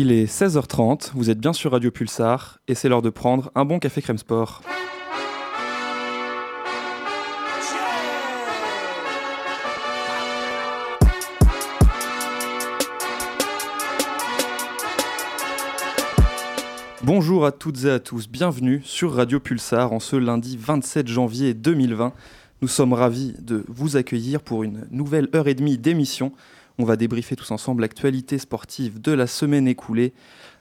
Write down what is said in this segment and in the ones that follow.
Il est 16h30, vous êtes bien sur Radio Pulsar et c'est l'heure de prendre un bon café crème sport. Bonjour à toutes et à tous, bienvenue sur Radio Pulsar en ce lundi 27 janvier 2020. Nous sommes ravis de vous accueillir pour une nouvelle heure et demie d'émission on va débriefer tous ensemble l'actualité sportive de la semaine écoulée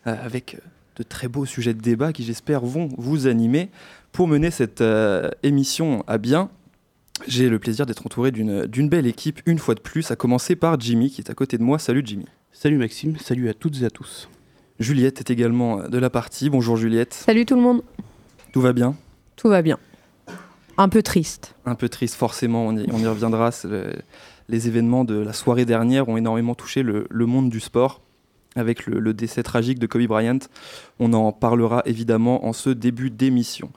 euh, avec euh, de très beaux sujets de débat qui j'espère vont vous animer. Pour mener cette euh, émission à bien, j'ai le plaisir d'être entouré d'une belle équipe une fois de plus, à commencer par Jimmy qui est à côté de moi. Salut Jimmy. Salut Maxime, salut à toutes et à tous. Juliette est également de la partie. Bonjour Juliette. Salut tout le monde. Tout va bien? Tout va bien. Un peu triste. Un peu triste, forcément, on y, on y reviendra les événements de la soirée dernière ont énormément touché le, monde du sport avec le, décès tragique de Kobe Bryant. On en parlera évidemment en ce début d'émission.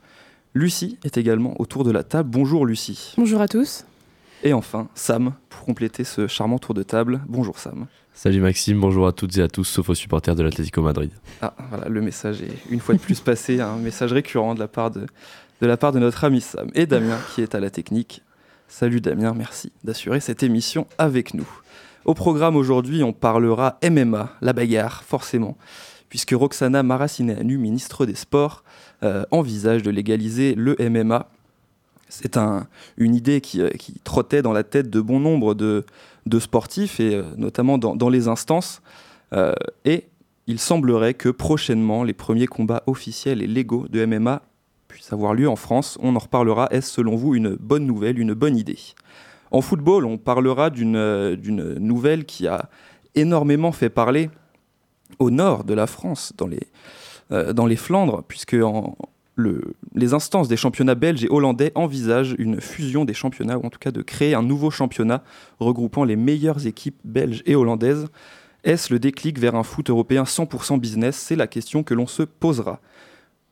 Lucie est également autour de la table. Bonjour Lucie. Bonjour à tous. Et enfin, Sam, pour compléter ce charmant tour de table. Bonjour Sam. Salut Maxime, bonjour à toutes et à tous, sauf aux supporters de l'Atlético Madrid. Ah, voilà, le message est une fois de plus passé, un message récurrent de la part de, de la part de notre ami Sam et Damien qui est à la technique. Salut Damien, merci d'assurer cette émission avec nous. Au programme aujourd'hui, on parlera MMA, la bagarre, forcément, puisque Roxana Maracineanu, ministre des Sports, euh, envisage de légaliser le MMA. C'est un, une idée qui, euh, qui, trottait dans la tête de bon nombre de, sportifs, et euh, notamment dans, les instances. et il semblerait que prochainement, les premiers combats officiels et légaux de MMA puisse avoir lieu en France. On en reparlera. Est-ce selon vous une bonne nouvelle, une bonne idée? En football, on parlera d'une nouvelle qui a énormément fait parler au nord de la France, dans les, euh, Flandres, puisque les instances des championnats belges et hollandais envisagent une fusion des championnats, ou en tout cas de créer un nouveau championnat regroupant les meilleures équipes belges et hollandaises. Est-ce le déclic vers un foot européen 100% business? C'est la question que l'on se posera.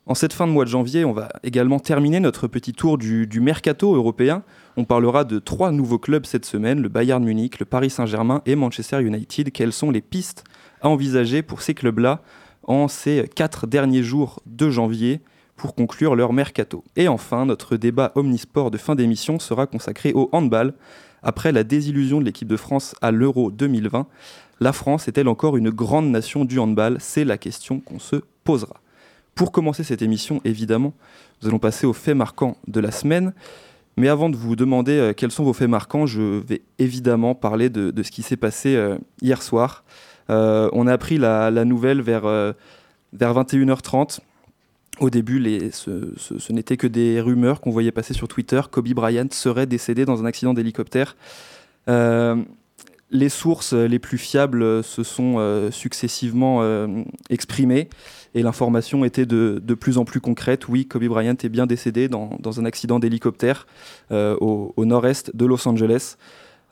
En cette fin de mois de janvier, on va également terminer notre petit tour du, mercato européen. On parlera de trois nouveaux clubs cette semaine, le Bayern Munich, le Paris Saint-Germain et Manchester United. Quelles sont les pistes à envisager pour ces clubs-là en ces quatre derniers jours de janvier pour conclure leur mercato? Et enfin, notre débat omnisport de fin d'émission sera consacré au handball. Après la désillusion de l'équipe de France à l'Euro 2020, la France est-elle encore une grande nation du handball? C'est la question qu'on se posera. Pour commencer cette émission, évidemment, nous allons passer aux faits marquants de la semaine. Mais avant de vous demander euh, quels sont vos faits marquants, je vais évidemment parler de, ce qui s'est passé euh, hier soir. Euh, on a appris la, nouvelle vers, vers 21h30. Au début, les, ce, ce n'était que des rumeurs qu'on voyait passer sur Twitter. Kobe Bryant serait décédé dans un accident d'hélicoptère. les sources les plus fiables se sont successivement exprimées et l'information était de, de, plus en plus concrète. Oui, Kobe Bryant est bien décédé dans, dans un accident d'hélicoptère euh, au, au nord-est de Los Angeles.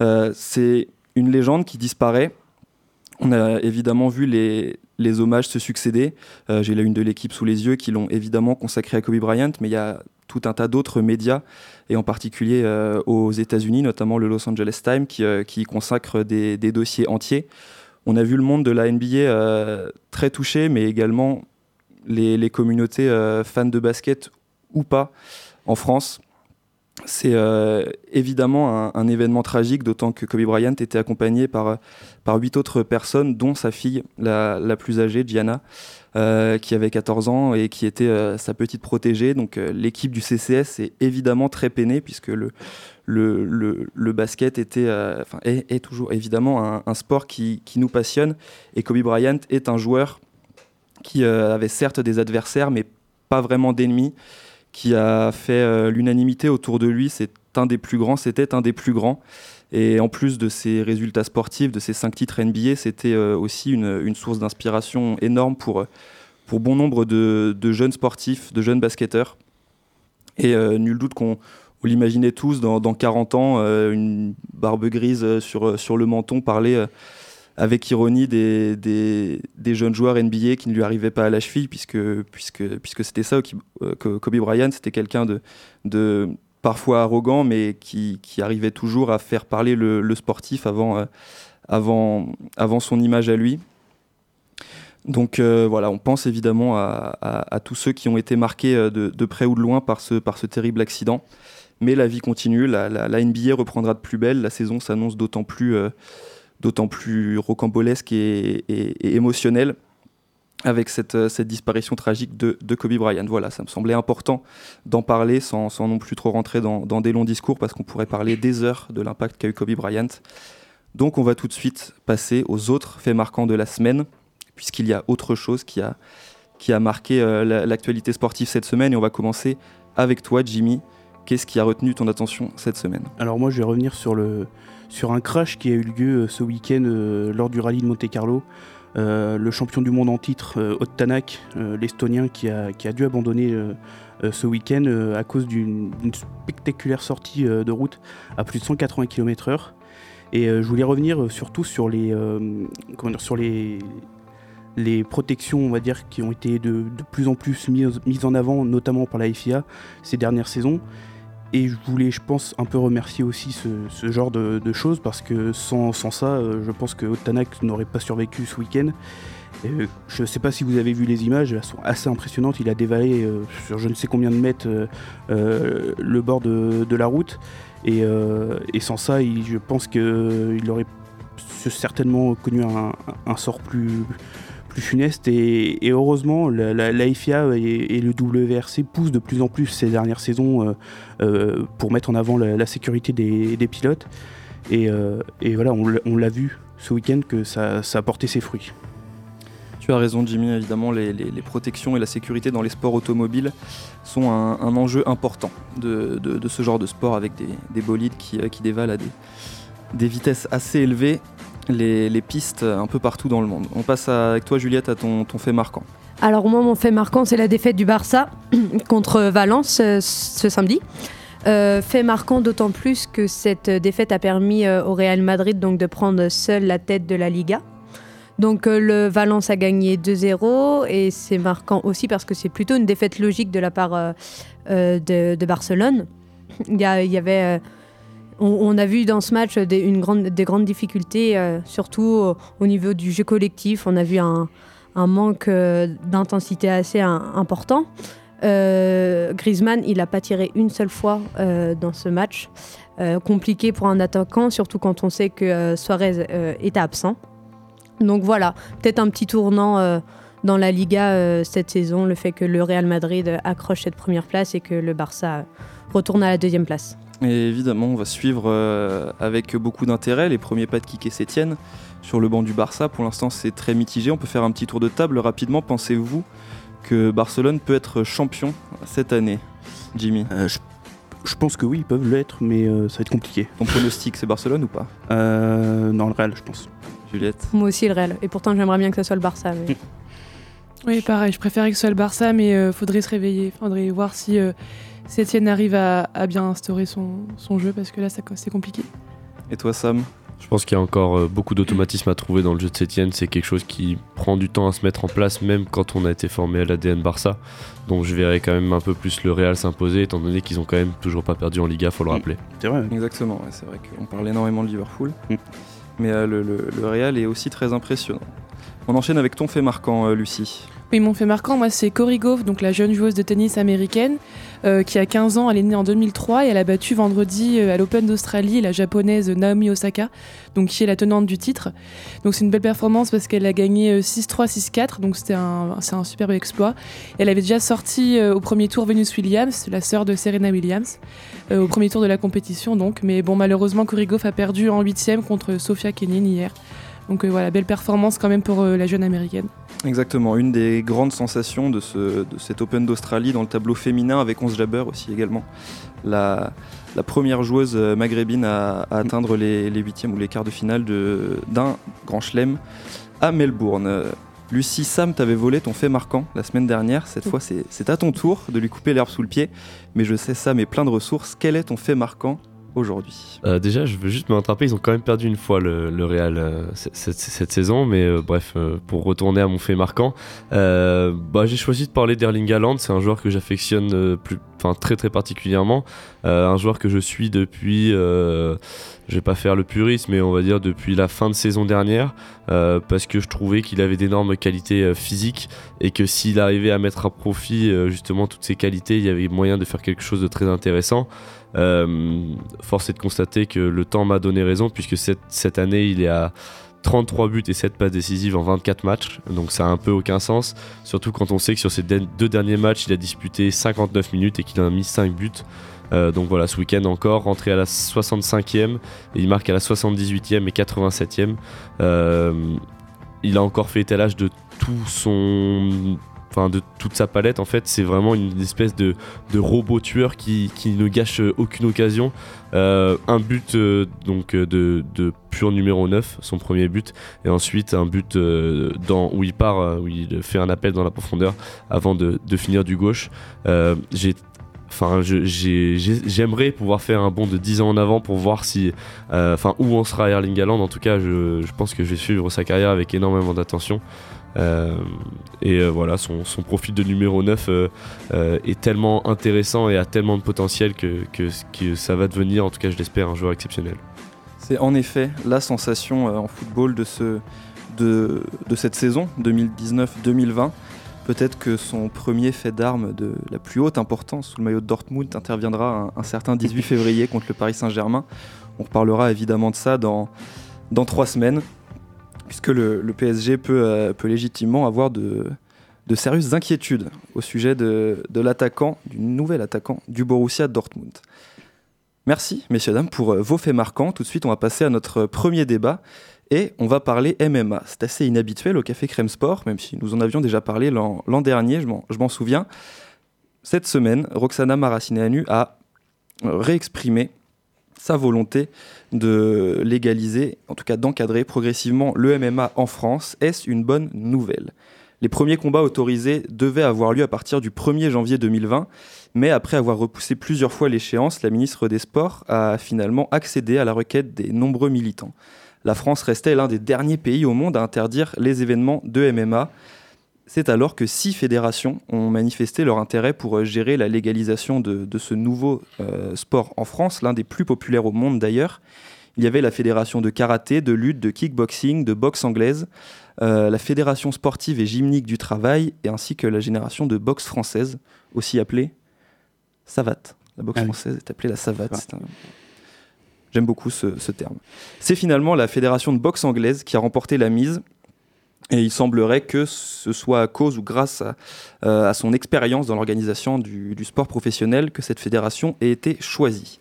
Euh, c'est une légende qui disparaît. On a évidemment vu les, les hommages se succéder. Euh, J'ai la une de l'équipe sous les yeux qui l'ont évidemment consacré à Kobe Bryant, mais il y a tout un tas d'autres médias, et en particulier aux États-Unis, notamment le Los Angeles Times, qui, euh, qui consacre des, des, dossiers entiers. On a vu le monde de la NBA euh, très touché, mais également les, communautés euh, fans de basket ou pas en France. C'est euh, évidemment un, événement tragique, d'autant que Kobe Bryant était accompagné par, par huit autres personnes, dont sa fille la, la plus âgée, Gianna, qui avait 14 ans et qui était sa petite protégée. Donc l'équipe du CCS est évidemment très peinée, puisque le, le, basket était, euh, enfin, est, toujours évidemment un, sport qui, nous passionne. Et Kobe Bryant est un joueur qui euh, avait certes des adversaires, mais pas vraiment d'ennemis, qui a fait euh, l'unanimité autour de lui. C'est un des plus grands, c'était un des plus grands. Et en plus de ses résultats sportifs, de ses cinq titres NBA, c'était aussi une, source d'inspiration énorme pour, pour bon nombre de, jeunes sportifs, de jeunes basketteurs. Et nul doute qu'on vous l'imaginez tous, dans, 40 ans, euh, une barbe grise euh, sur, euh, sur le menton parler avec ironie des, des, jeunes joueurs NBA qui ne lui arrivaient pas à la cheville, puisque, puisque, puisque c'était ça, que Kobe Bryant, c'était quelqu'un de, de parfois arrogant, mais qui, qui, arrivait toujours à faire parler le, sportif avant, avant, avant son image à lui. Donc voilà, on pense évidemment à, tous ceux qui ont été marqués euh, de, près ou de loin par ce, par ce terrible accident. Mais la vie continue, la, NBA reprendra de plus belle, la saison s'annonce d'autant plus, euh, plus rocambolesque et, émotionnelle avec cette, cette, disparition tragique de, Kobe Bryant. Voilà, ça me semblait important d'en parler sans, sans, non plus trop rentrer dans, dans des longs discours parce qu'on pourrait parler des heures de l'impact qu'a eu Kobe Bryant. Donc on va tout de suite passer aux autres faits marquants de la semaine puisqu'il y a autre chose qui a, qui a marqué euh, l'actualité sportive cette semaine. Et on va commencer avec toi, Jimmy. Qu'est-ce qui a retenu ton attention cette semaine? Alors moi, je vais revenir sur, le, sur un crash qui a eu lieu euh, ce week-end euh, lors du rallye de Monte-Carlo. le champion du monde en titre, Ottanak, l'Estonien, qui a, qui a, dû abandonner ce week-end à cause d'une spectaculaire sortie de route à plus de 180 km/h. Et je voulais revenir surtout sur les, comment dire, sur les, les protections, on va dire, qui ont été de, plus en plus mises, en avant, notamment par la FIA ces dernières saisons. Et je voulais, je pense, un peu remercier aussi ce, genre de, choses parce que sans, ça, euh, je pense que Otanak n'aurait pas survécu ce week-end. Euh, je ne sais pas si vous avez vu les images, elles sont assez impressionnantes. Il a dévalé euh, sur je ne sais combien de mètres le bord de, la route. Et, sans ça, je pense qu'il aurait certainement connu un sort plus, funeste et, heureusement la, FIA et, le WRC poussent de plus en plus ces dernières saisons euh, euh, pour mettre en avant la, sécurité des, pilotes. Et, euh, voilà on, l'a vu ce week-end que ça, a porté ses fruits. Tu as raison Jimmy, évidemment les, protections et la sécurité dans les sports automobiles sont un, enjeu important de, ce genre de sport avec des, bolides qui, dévalent à des vitesses assez élevées les, pistes un peu partout dans le monde. On passe avec toi, Juliette, à ton, fait marquant. Alors moi, mon fait marquant, c'est la défaite du Barça contre Valence euh, ce samedi. Euh, fait marquant d'autant plus que cette défaite a permis euh, au Real Madrid donc, de prendre seul la tête de la Liga. Donc le Valence a gagné 2-0 et c'est marquant aussi parce que c'est plutôt une défaite logique de la part de, Barcelone. Il y avait on, a vu dans ce match des, grandes difficultés, euh, surtout au, niveau du jeu collectif. On a vu un, manque euh, d'intensité assez important. Euh, Griezmann, il n'a pas tiré une seule fois dans ce match. compliqué pour un attaquant, surtout quand on sait que Suarez est absent. Donc voilà, peut-être un petit tournant dans la Liga cette saison, le fait que le Real Madrid accroche cette première place et que le Barça retourne à la deuxième place. Et évidemment, on va suivre euh, avec beaucoup d'intérêt les premiers pas de Kike Sétienne sur le banc du Barça. Pour l'instant, c'est très mitigé. On peut faire un petit tour de table rapidement. Pensez-vous que Barcelone peut être champion cette année, Jimmy euh, je, pense que oui, ils peuvent l'être, mais euh, ça va être compliqué. Ton pronostic, c'est Barcelone ou pas? Non, le Real, je pense. Juliette? Moi aussi, le Real. Et pourtant, j'aimerais bien que ce soit le Barça. Oui, pareil. Je préférais que ce soit le Barça, mais il faudrait se réveiller. Faudrait voir si si Etienne arrive à, bien instaurer son, jeu, parce que là, c'est compliqué. Et toi, Sam? Je pense qu'il y a encore euh, beaucoup d'automatisme à trouver dans le jeu de Sétienne. C'est quelque chose qui prend du temps à se mettre en place, même quand on a été formé à l'ADN Barça. Donc je verrais quand même un peu plus le Real s'imposer, étant donné qu'ils ont quand même toujours pas perdu en Liga, faut le mm. rappeler. C'est vrai. Exactement, c'est vrai qu'on parle énormément de Liverpool. Mm. Mais euh, le, Real est aussi très impressionnant. On enchaîne avec ton fait marquant, euh, Lucie. Oui, mon fait marquant, moi, c'est Cory Gove, donc la jeune joueuse de tennis américaine, euh, qui a 15 ans, elle est née en 2003 et elle a battu vendredi euh, à l'Open d'Australie la japonaise Naomi Osaka, donc qui est la tenante du titre. Donc c'est une belle performance parce qu'elle a gagné 6-3, euh, 6-4, donc c'était un, c'est un superbe exploit. Elle avait déjà sorti au premier tour Venus Williams, la sœur de Serena Williams, au premier tour de la compétition donc. Mais bon, malheureusement, Cory Gove a perdu en huitième contre Sofia Kenin hier. Donc voilà, belle performance quand même pour la jeune américaine. Exactement, une des grandes sensations de, ce, de cet Open d'Australie dans le tableau féminin avec 11 Jabber aussi également. La, la première joueuse euh, maghrébine à, atteindre les, les, huitièmes ou les quarts de finale d'un grand chelem à Melbourne. Lucie, Sam t'avait volé ton fait marquant la semaine dernière. Cette fois, c'est à ton tour de lui couper l'herbe sous le pied. Mais je sais, Sam est plein de ressources. Quel est ton fait marquant aujourd'hui. Euh, Déjà, je veux juste me rattraper, ils ont quand même perdu une fois le, Real euh, cette, saison, mais euh, bref, pour retourner à mon fait marquant, bah, j'ai choisi de parler d'Erling Haaland, c'est un joueur que j'affectionne plus, très très particulièrement, un joueur que je suis depuis, je vais pas faire le puriste, mais on va dire depuis la fin de saison dernière, parce que je trouvais qu'il avait d'énormes qualités physiques et que s'il arrivait à mettre à profit justement toutes ces qualités, il y avait moyen de faire quelque chose de très intéressant. Euh, force est de constater que le temps m'a donné raison, puisque cette, année, il est à 33 buts et 7 passes décisives en 24 matchs, donc ça a un peu aucun sens, surtout quand on sait que sur ces deux derniers matchs, il a disputé 59 minutes et qu'il a mis 5 buts. Euh, donc voilà, ce week-end encore, rentré à la 65e, et il marque à la 78e et 87e. Euh, il a encore fait étalage de tout son de toute sa palette en fait. C'est vraiment une espèce de, robot tueur qui, ne gâche aucune occasion. Euh, un but donc de, pur numéro 9 son premier but et ensuite un but dans, où il part où il fait un appel dans la profondeur avant de, finir du gauche. J'ai Enfin, j'aimerais pouvoir faire un bond de 10 ans en avant pour voir si, enfin, où on sera Erling Haaland. En tout cas, je, pense que je vais suivre sa carrière avec énormément d'attention. Euh, et euh, voilà, son, profil de numéro 9 euh, est tellement intéressant et a tellement de potentiel que, ça va devenir, en tout cas je l'espère, un joueur exceptionnel. C'est en effet la sensation en football de cette saison 2019-2020. Peut-être que son premier fait d'armes de la plus haute importance sous le maillot de Dortmund interviendra un, certain 18 février contre le Paris Saint-Germain. On reparlera évidemment de ça dans, dans trois semaines puisque le, PSG euh, peut, légitimement avoir de, sérieuses inquiétudes au sujet de, l'attaquant, du nouvel attaquant du Borussia Dortmund. Merci, messieurs, dames, pour euh, vos faits marquants. Tout de suite, on va passer à notre premier débat et on va parler MMA. C'est assez inhabituel au Café Crème Sport, même si nous en avions déjà parlé l'an dernier, je m'en souviens. Cette semaine, Roxana Maracineanu a réexprimé sa volonté de légaliser, en tout cas d'encadrer progressivement le MMA en France. Est-ce une bonne nouvelle? Les premiers combats autorisés devaient avoir lieu à partir du 1er janvier 2020, mais après avoir repoussé plusieurs fois l'échéance, la ministre des Sports a finalement accédé à la requête des nombreux militants. La France restait l'un des derniers pays au monde à interdire les événements de MMA. C'est alors que six fédérations ont manifesté leur intérêt pour euh, gérer la légalisation de, ce nouveau euh, sport en France, l'un des plus populaires au monde d'ailleurs. Il y avait la fédération de karaté, de lutte, de kickboxing, de boxe anglaise, euh, la fédération sportive et gymnique du travail, et ainsi que la génération de boxe française, aussi appelée savate. La boxe ah française est appelée la savate. J'aime beaucoup ce terme. C'est finalement la fédération de boxe anglaise qui a remporté la mise et il semblerait que ce soit à cause ou grâce à, euh, son expérience dans l'organisation du, sport professionnel que cette fédération ait été choisie.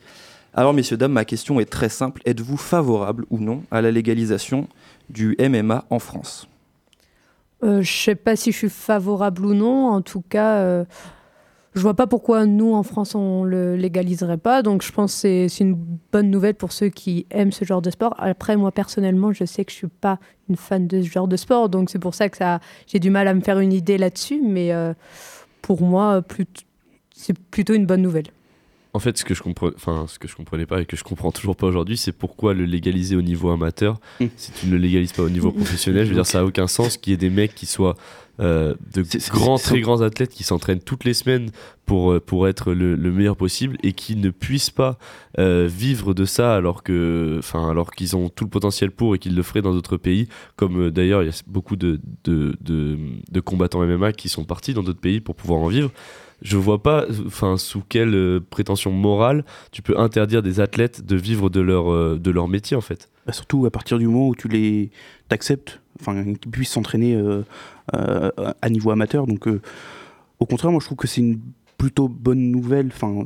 Alors messieurs, dames, ma question est très simple. Êtes-vous favorable ou non à la légalisation du MMA en France? Euh, Je ne sais pas si je suis favorable ou non. En tout cas, euh, je vois pas pourquoi nous, en France, on le légaliserait pas. Donc, je pense que c'est une bonne nouvelle pour ceux qui aiment ce genre de sport. Après, moi, personnellement, je sais que je suis pas une fan de ce genre de sport. Donc, c'est pour ça que ça, j'ai du mal à me faire une idée là-dessus. Mais euh, pour moi, c'est plutôt une bonne nouvelle. En fait, ce que je comprends, enfin, ce que je comprenais pas et que je comprends toujours pas aujourd'hui, c'est pourquoi le légaliser au niveau amateur mmh. si tu ne le légalises pas au niveau professionnel. Je veux dire, ça a aucun sens qu'il y ait des mecs qui soient euh, de grands, très grands athlètes qui s'entraînent toutes les semaines pour, euh, pour être le, meilleur possible et qui ne puissent pas euh, vivre de ça alors que enfin alors qu'ils ont tout le potentiel pour et qu'ils le feraient dans d'autres pays comme d'ailleurs il y a beaucoup de, de, de, de combattants MMA qui sont partis dans d'autres pays pour pouvoir en vivre je vois pas enfin sous quelle euh, prétention morale tu peux interdire des athlètes de vivre de leur euh, de leur métier en fait. Bah, surtout à partir du moment où tu les t'acceptes enfin qu'ils puissent s'entraîner euh, à niveau amateur. Donc au contraire moi je trouve que c'est une plutôt bonne nouvelle. Enfin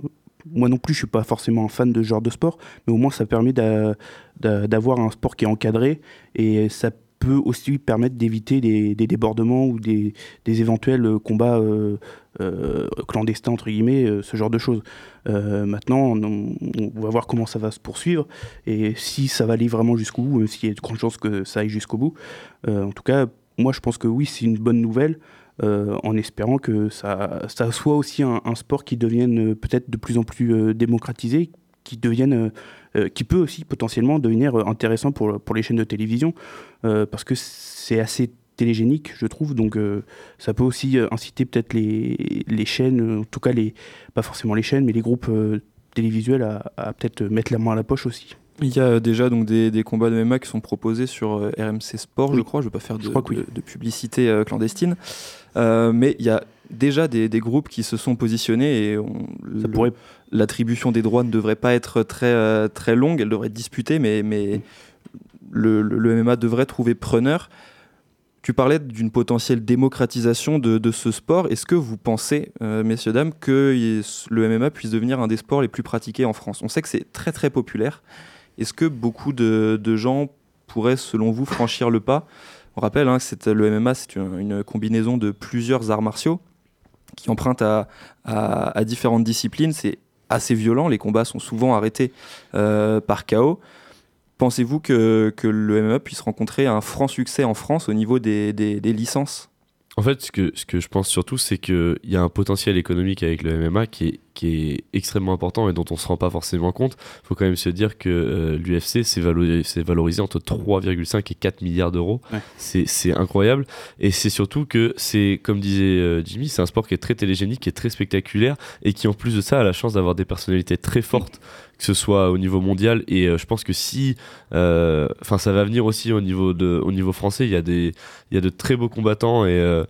moi non plus je suis pas forcément un fan de ce genre de sport mais au moins ça permet d'avoir un sport qui est encadré et ça peut aussi permettre d'éviter des, débordements ou des, éventuels combats euh, clandestins, entre guillemets, ce genre de choses. maintenant, on, va voir comment ça va se poursuivre et si ça va aller vraiment jusqu'au bout, s'il y a de grandes chances que ça aille jusqu'au bout. en tout cas, moi, je pense que oui, c'est une bonne nouvelle. en espérant que ça, soit aussi un, sport qui devienne peut-être de plus en plus démocratisé, qui qui peut aussi potentiellement devenir intéressant pour les chaînes de télévision, parce que c'est assez télégénique, je trouve. Donc ça peut aussi inciter peut-être les, les, chaînes, en tout cas les, pas forcément les chaînes, mais les groupes télévisuels à, à peut-être mettre la main à la poche aussi. Il y a déjà donc des, des, combats de MMA qui sont proposés sur euh, RMC Sport, je crois. Je ne veux pas faire de, de, publicité euh, clandestine. Euh, mais il y a déjà des, des, groupes qui se sont positionnés et pourrait... l'attribution des droits ne devrait pas être très, très longue. Elle devrait être disputée, mais, mais le, le, MMA devrait trouver preneur. Tu parlais d'une potentielle démocratisation de, ce sport. Est-ce que vous pensez, messieurs, dames, que le MMA puisse devenir un des sports les plus pratiqués en France? On sait que c'est très très populaire. Est-ce que beaucoup de, gens pourraient, selon vous, franchir le pas? On rappelle hein, que le MMA, c'est une, combinaison de plusieurs arts martiaux qui empruntent à, différentes disciplines. C'est assez violent, les combats sont souvent arrêtés euh, par chaos. Pensez-vous que, le MMA puisse rencontrer un franc succès en France au niveau des licences? En fait, ce que, ce que je pense surtout, c'est qu'il y a un potentiel économique avec le MMA qui est, qui est extrêmement important et dont on ne se rend pas forcément compte. Il faut quand même se dire que euh, l'UFC s'est valorisé, valorisé, entre 3,5 et 4 milliards d'euros. C'est incroyable. Et c'est surtout que c'est, comme disait euh, Jimmy, c'est un sport qui est très télégénique, qui est très spectaculaire et qui, en plus de ça, a la chance d'avoir des personnalités très fortes que ce soit au niveau mondial et euh, je pense que si enfin ça va venir aussi au niveau de au niveau français il y a des il y a de très beaux combattants et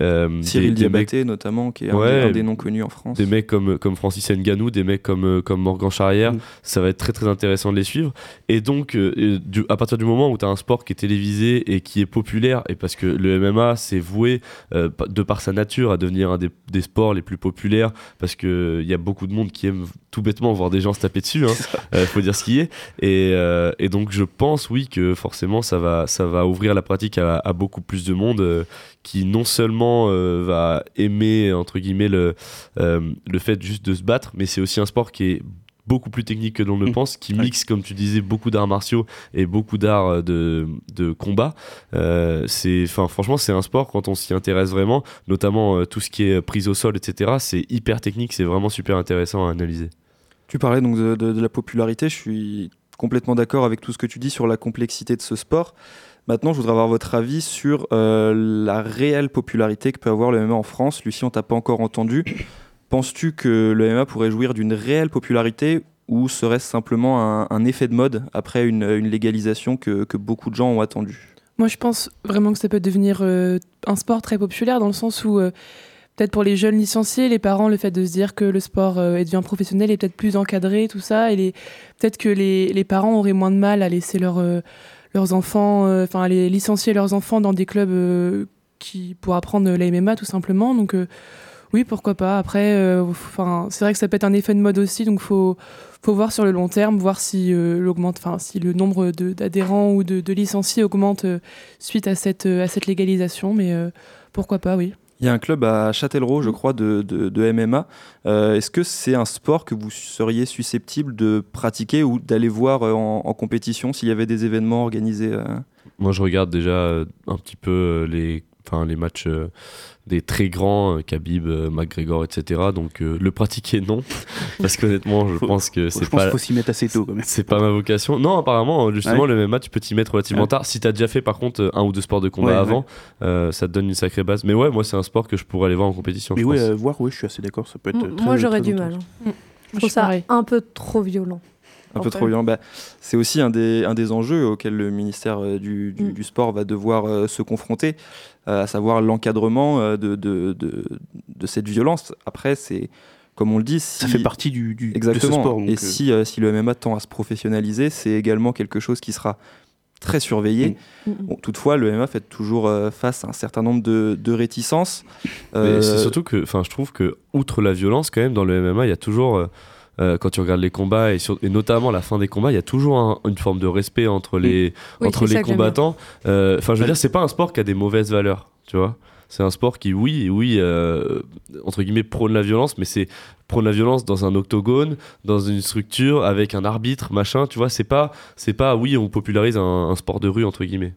euh, Cyril Diabaté notamment, qui est un, des, noms connus en France. Des mecs comme, comme Francis Nganou, des mecs comme, euh, comme Morgan Charrière, mm. ça va être très très intéressant de les suivre. Et donc, euh, à partir du moment où tu as un sport qui est télévisé et qui est populaire, et parce que le MMA c'est voué de par sa nature à devenir un des, des sports les plus populaires, parce qu'il y a beaucoup de monde qui aime tout bêtement voir des gens se taper dessus, il hein, faut dire ce qui est. Et, et, donc, je pense, oui, que forcément ça va, ça va ouvrir la pratique à, à beaucoup plus de monde qui non seulement euh, va aimer entre guillemets le, euh, le fait juste de se battre, mais c'est aussi un sport qui est beaucoup plus technique que l'on le mm. pense, qui mixe, comme tu disais, beaucoup d'arts martiaux et beaucoup d'arts euh, de, de, combat. c'est, enfin, franchement, c'est un sport quand on s'y intéresse vraiment, notamment tout ce qui est prise au sol, etc. C'est hyper technique, c'est vraiment super intéressant à analyser. Tu parlais donc de, de la popularité. Je suis complètement d'accord avec tout ce que tu dis sur la complexité de ce sport. Maintenant, je voudrais avoir votre avis sur euh, la réelle popularité que peut avoir le MMA en France. Lucie, on t'a pas encore entendu. Penses-tu que le MMA pourrait jouir d'une réelle popularité ou serait-ce simplement un, effet de mode après une, légalisation que, beaucoup de gens ont attendu Moi, je pense vraiment que ça peut devenir euh, un sport très populaire dans le sens où, euh, peut-être pour les jeunes licenciés, les parents, le fait de se dire que le sport est devient professionnel est peut-être plus encadré, tout ça, et peut-être que les, parents auraient moins de mal à laisser leur leurs enfants, euh, enfin les licencier leurs enfants dans des clubs euh, qui pour apprendre la MMA tout simplement. Donc euh, oui, pourquoi pas. Après, enfin c'est vrai que ça peut être un effet de mode aussi, donc faut faut voir sur le long terme, voir si l'augmente, enfin si le nombre d'adhérents ou de, de, licenciés augmente suite à cette à cette légalisation. Mais pourquoi pas, oui. Il y a un club à Châtellerault, je mm. crois, de, de, MMA. Euh, est-ce que c'est un sport que vous seriez susceptible de pratiquer ou d'aller voir euh, en, compétition s'il y avait des événements organisés euh? Moi, je regarde déjà un petit peu les, les matchs des très grands, euh, Khabib, euh, McGregor, etc. Donc euh, le pratiquer non, parce qu'honnêtement je pense que c'est pas. faut s'y mettre assez tôt quand même. C'est pas ma vocation. Non, apparemment justement le MMA tu peux t'y mettre relativement tard. Si t'as déjà fait par contre un ou deux sports de combat avant, ça te donne une sacrée base. Mais ouais, moi c'est un sport que je pourrais aller voir en compétition. Mais ouais, voir, oui, je suis assez d'accord. Ça peut être. moi j'aurais du mal. Hein. Je trouve ça un peu trop violent un peu trop violent. Bah, c'est aussi un des, un des enjeux auxquels le ministère du, du, mm. sport va devoir se confronter. Euh, à savoir l'encadrement euh, de, de, de, cette violence. Après, c'est comme on le dit, ça fait partie du, du exactement. De ce sport, et si, euh, si le MMA tend à se professionnaliser, c'est également quelque chose qui sera très surveillé. Bon, toutefois, le MMA fait toujours face à un certain nombre de, de réticences. C'est surtout que, enfin, je trouve que outre la violence, quand même, dans le MMA, il y a toujours euh, quand tu regardes les combats et, et, notamment la fin des combats, il y a toujours une forme de respect entre les, entre les combattants. Euh, enfin, je veux dire, c'est pas un sport qui a des mauvaises valeurs, tu vois. C'est un sport qui, oui, oui, euh, entre guillemets, prône la violence, mais c'est prône la violence dans un octogone, dans une structure, avec un arbitre, machin, tu vois. C'est pas, c'est pas, oui, on popularise un, sport de rue, entre guillemets.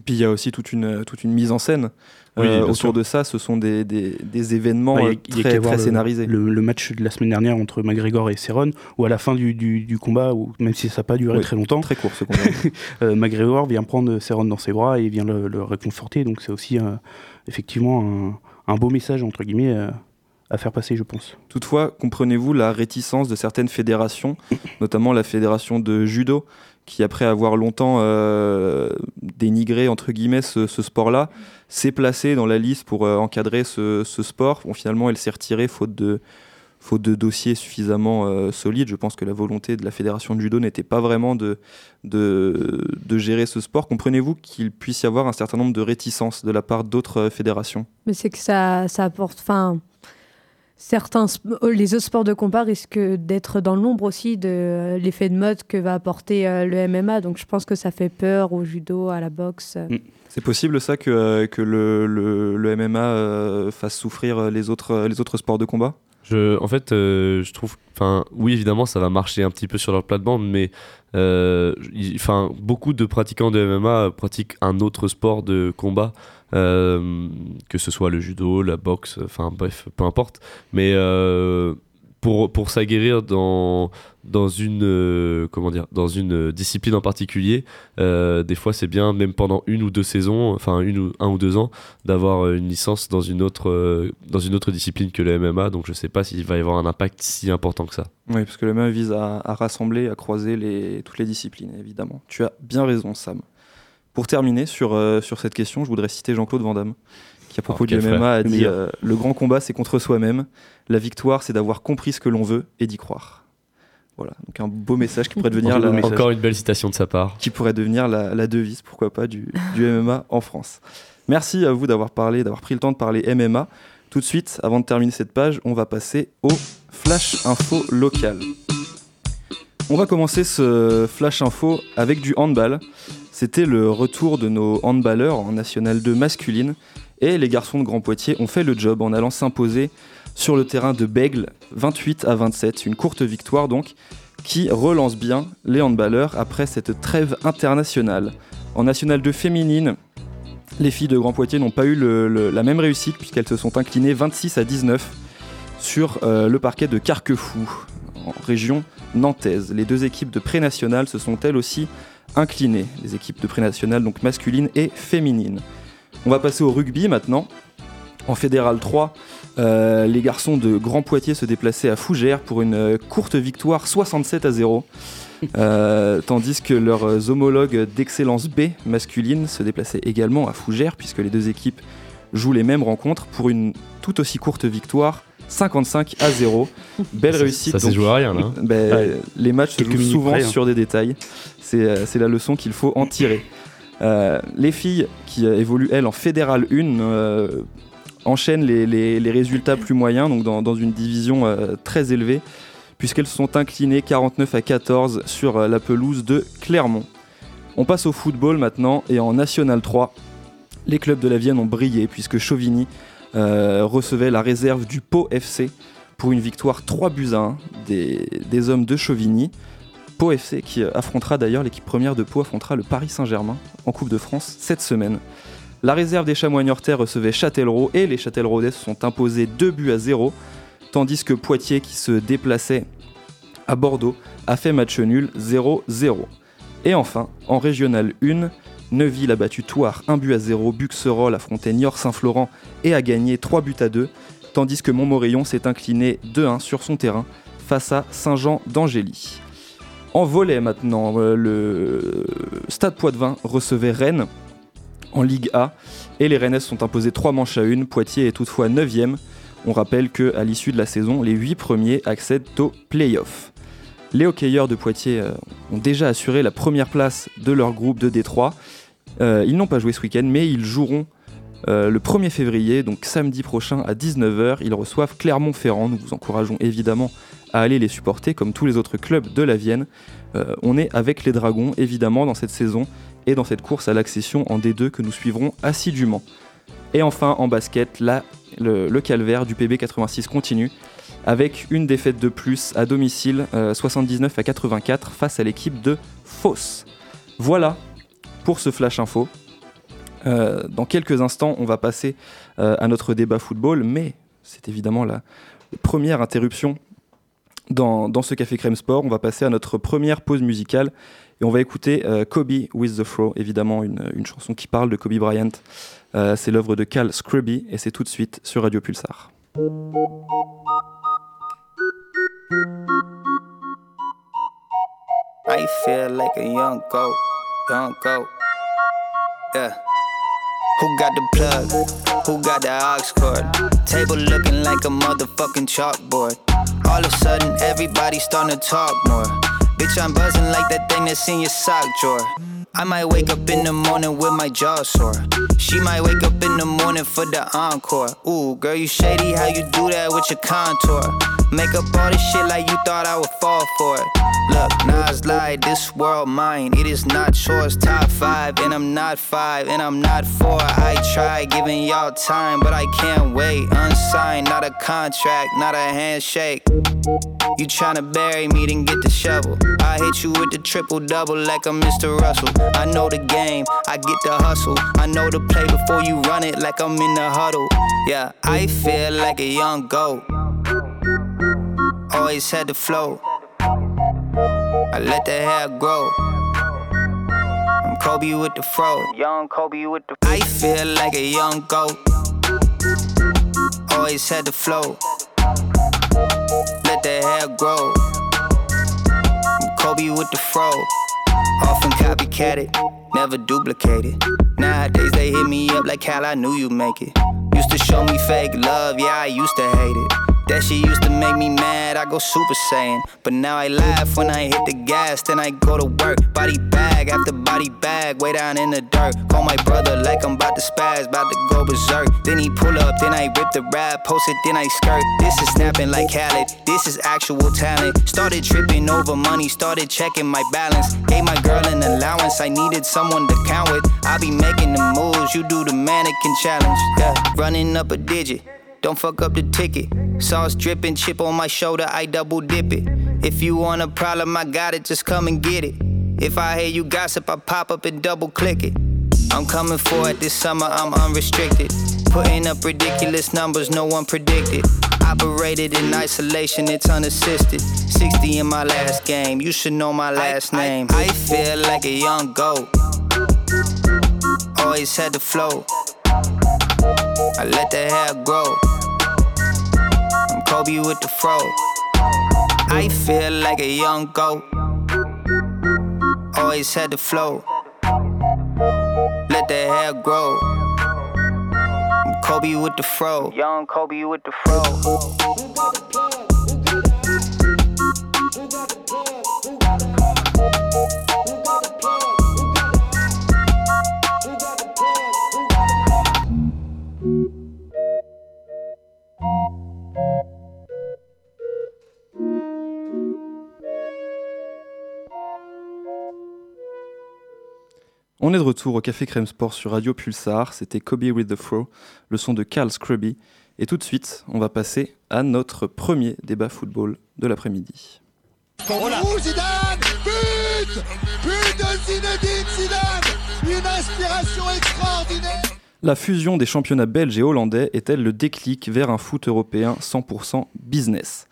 Et puis il y a aussi toute une, toute une mise en scène Oui, euh, autour sûr. de ça. Ce sont des, des, des événements Bah, a- euh, très, très scénarisés. Le, le match de la semaine dernière entre McGregor et Cerrone, où à la fin du, du- du combat, où, même si ça n'a pas duré Oui. très longtemps, Très court ce combat. euh, McGregor vient prendre Cerrone dans ses bras et vient le, le réconforter. Donc c'est aussi euh, effectivement un, un beau message entre guillemets à faire passer, je pense. Toutefois, comprenez-vous la réticence de certaines fédérations, notamment la fédération de judo, qui après avoir longtemps euh, dénigré ce, sport-là, s'est placée dans la liste pour euh, encadrer ce, sport. Bon, finalement, elle s'est retirée faute de faute dossiers suffisamment euh, solides. Je pense que la volonté de la fédération de judo n'était pas vraiment de, gérer ce sport. Comprenez-vous qu'il puisse y avoir un certain nombre de réticences de la part d'autres fédérations? Mais c'est que ça, ça apporte. Enfin, certains, euh, les autres sports de combat risquent d'être dans l'ombre aussi de euh, l'effet de mode que va apporter euh, le MMA. Donc je pense que ça fait peur au judo, à la boxe. Mm. C'est possible ça que, euh, que le, le, le MMA fasse souffrir les autres, les autres sports de combat? Je, en fait, euh, je trouve, enfin, oui, évidemment, ça va marcher un petit peu sur leur plate-bande, mais euh, beaucoup de pratiquants de MMA pratiquent un autre sport de combat, que ce soit le judo, la boxe, enfin, bref, peu importe. Mais euh, pour, pour s'aguerrir dans, dans une euh, comment dire dans une discipline en particulier euh, des fois c'est bien même pendant une ou deux saisons enfin une ou un ou deux ans d'avoir euh, une licence dans une autre euh, dans une autre discipline que le MMA donc je sais pas s'il va y avoir un impact si important que ça Oui, parce que le MMA vise à, à rassembler, à croiser les, toutes les disciplines, évidemment. Tu as bien raison, Sam. Pour terminer sur, euh, sur cette question, je voudrais citer Jean-Claude Van Damme, qui à propos du MMA frère. a dit euh, Le grand combat, c'est contre soi-même. La victoire, c'est d'avoir compris ce que l'on veut et d'y croire. Voilà, donc un beau message qui pourrait devenir, la, encore une belle citation de sa part qui pourrait devenir la, la devise, pourquoi pas, du, du MMA en France. Merci à vous d'avoir parlé, d'avoir pris le temps de parler MMA. Tout de suite, avant de terminer cette page, on va passer au Flash Info local. On va commencer ce Flash Info avec du handball. C'était le retour de nos handballeurs en National 2 masculine et les garçons de Grand Poitiers ont fait le job en allant s'imposer sur le terrain de Bègle 28 à 27, une courte victoire donc qui relance bien les handballeurs après cette trêve internationale. En National 2 féminine, les filles de Grand Poitiers n'ont pas eu la même réussite puisqu'elles se sont inclinées 26 à 19 sur euh, le parquet de Carquefou, en région nantaise. Les deux équipes de pré-nationales se sont elles aussi inclinées, les équipes de pré-nationales donc masculines et féminines. On va passer au rugby maintenant. En Fédéral 3, euh, les garçons de Grand Poitiers se déplaçaient à Fougères pour une euh, courte victoire 67 à 0. Euh, tandis que leurs homologues d'excellence B masculine se déplaçaient également à Fougères, puisque les deux équipes jouent les mêmes rencontres pour une tout aussi courte victoire 55 à 0. Belle ça, réussite. ça s'est joué à rien là hein. Ben, Ouais. Les matchs se jouent souvent près, hein. sur des détails. C'est euh, c'est la leçon qu'il faut en tirer. Euh, les filles qui euh, évoluent, elles, en Fédéral 1, euh, enchaînent les, les- les résultats plus moyens, donc dans, dans une division euh, très élevée, puisqu'elles se sont inclinées 49 à 14 sur euh, la pelouse de Clermont. On passe au football maintenant, et en National 3, les clubs de la Vienne ont brillé, puisque Chauvigny recevait la réserve du Pau FC pour une victoire 3 buts à 1 des, hommes de Chauvigny. Pau FC qui euh, affrontera d'ailleurs l'équipe première de Pau affrontera le Paris Saint-Germain en Coupe de France cette semaine. La réserve des Chamois Niortais recevait Châtellerault et les Châtelleraudais se sont imposés 2 buts à 0, tandis que Poitiers qui se déplaçait à Bordeaux a fait match nul 0-0. Et enfin, en Régional 1, Neuville a battu Thouars 1 but à 0, Buxerolles affrontait Niort-Saint-Florent et a gagné 3 buts à 2, tandis que Montmorillon s'est incliné 2-1 sur son terrain face à Saint-Jean d'Angély. En volet maintenant, euh, le Stade Poitvin recevait Rennes en Ligue A et les Rennais se sont imposés 3 manches à 1. Poitiers est toutefois 9ème. On rappelle que à l'issue de la saison, les 8 premiers accèdent aux playoffs. Les hockeyeurs de Poitiers euh, ont déjà assuré la première place de leur groupe de Détroit. Euh, ils n'ont pas joué ce week-end, mais ils joueront euh, le 1er février, donc samedi prochain à 19h. Ils reçoivent Clermont-Ferrand. Nous vous encourageons évidemment à aller les supporter comme tous les autres clubs de la Vienne. Euh, on est avec les Dragons évidemment dans cette saison et dans cette course à l'accession en D2 que nous suivrons assidûment. Et enfin en basket, le, calvaire du PB 86 continue avec une défaite de plus à domicile, euh, 79 à 84 face à l'équipe de Fos. Voilà pour ce flash info. Euh, dans quelques instants, on va passer euh, à notre débat football, mais c'est évidemment la première interruption dans, dans, ce Café Crème Sport. On va passer à notre première pause musicale et on va écouter euh, Kobe with the Fro, évidemment une, une, chanson qui parle de Kobe Bryant. C'est l'œuvre de Cal Scrubby et c'est tout de suite sur Radio Pulsar. I feel like a young goat, young goat. Yeah. Who got the plug? Who got the aux cord? Table looking like a motherfucking chalkboard. All of a sudden, everybody starting to talk more. Bitch, I'm buzzing like that thing that's in your sock drawer. I might wake up in the morning with my jaw sore. She might wake up in the morning for the encore. Ooh, girl, you shady how you do that with your contour. Make up all this shit like you thought I would fall for it. Look, Nas lied, this world mine. It is not yours. Top five, and I'm not five, and I'm not four. I try giving y'all time, but I can't wait. Unsigned, not a contract, not a handshake. You tryna bury me, then get the shovel. I hit you with the triple double like I'm Mr. Russell. I know the game, I get the hustle. I know the play before you run it like I'm in the huddle. Yeah, I feel like a young goat. Always had the flow. I let the hair grow. I'm Kobe with the fro. Young Kobe with the I feel like a young goat. Always had the flow. Let the hair grow. I'm Kobe with the fro. Often copycatted, never duplicated. Nowadays they hit me up like Cal, I knew you'd make it. Used to show me fake love, yeah, I used to hate it. That shit used to make me mad, I go super saiyan. But now I laugh when I hit the gas, then I go to work. Body bag after body bag, way down in the dirt. Call my brother like I'm about to spaz, about to go berserk. Then he pull up, then I rip the rap, post it, then I skirt. This is snapping like Khaled, this is actual talent. Started tripping over money, started checking my balance. Gave my girl an allowance, I needed someone to count with. I be making the moves, you do the mannequin challenge. Yeah, running up a digit. Don't fuck up the ticket. Sauce dripping, chip on my shoulder, I double dip it. If you want a problem, I got it, just come and get it. If I hear you gossip, I pop up and double click it. I'm coming for it this summer, I'm unrestricted. Putting up ridiculous numbers no one predicted. Operated in isolation, it's unassisted. 60 in my last game, you should know my last I, name. I, I feel like a young goat. Always had the flow. I let the hair grow. I'm Kobe with the fro. I feel like a young goat. Always had the flow. Let the hair grow. I'm Kobe with the fro. Young Kobe with the fro. On est de retour au Café Crème Sport sur Radio Pulsar. C'était Kobe with the Fro, le son de Carl Scrubby. Et tout de suite, on va passer à notre premier débat football de l'après-midi. Zidane But But de Zinedine Zidane Une inspiration extraordinaire La fusion des championnats belges et hollandais est-elle le déclic vers un foot européen 100% business?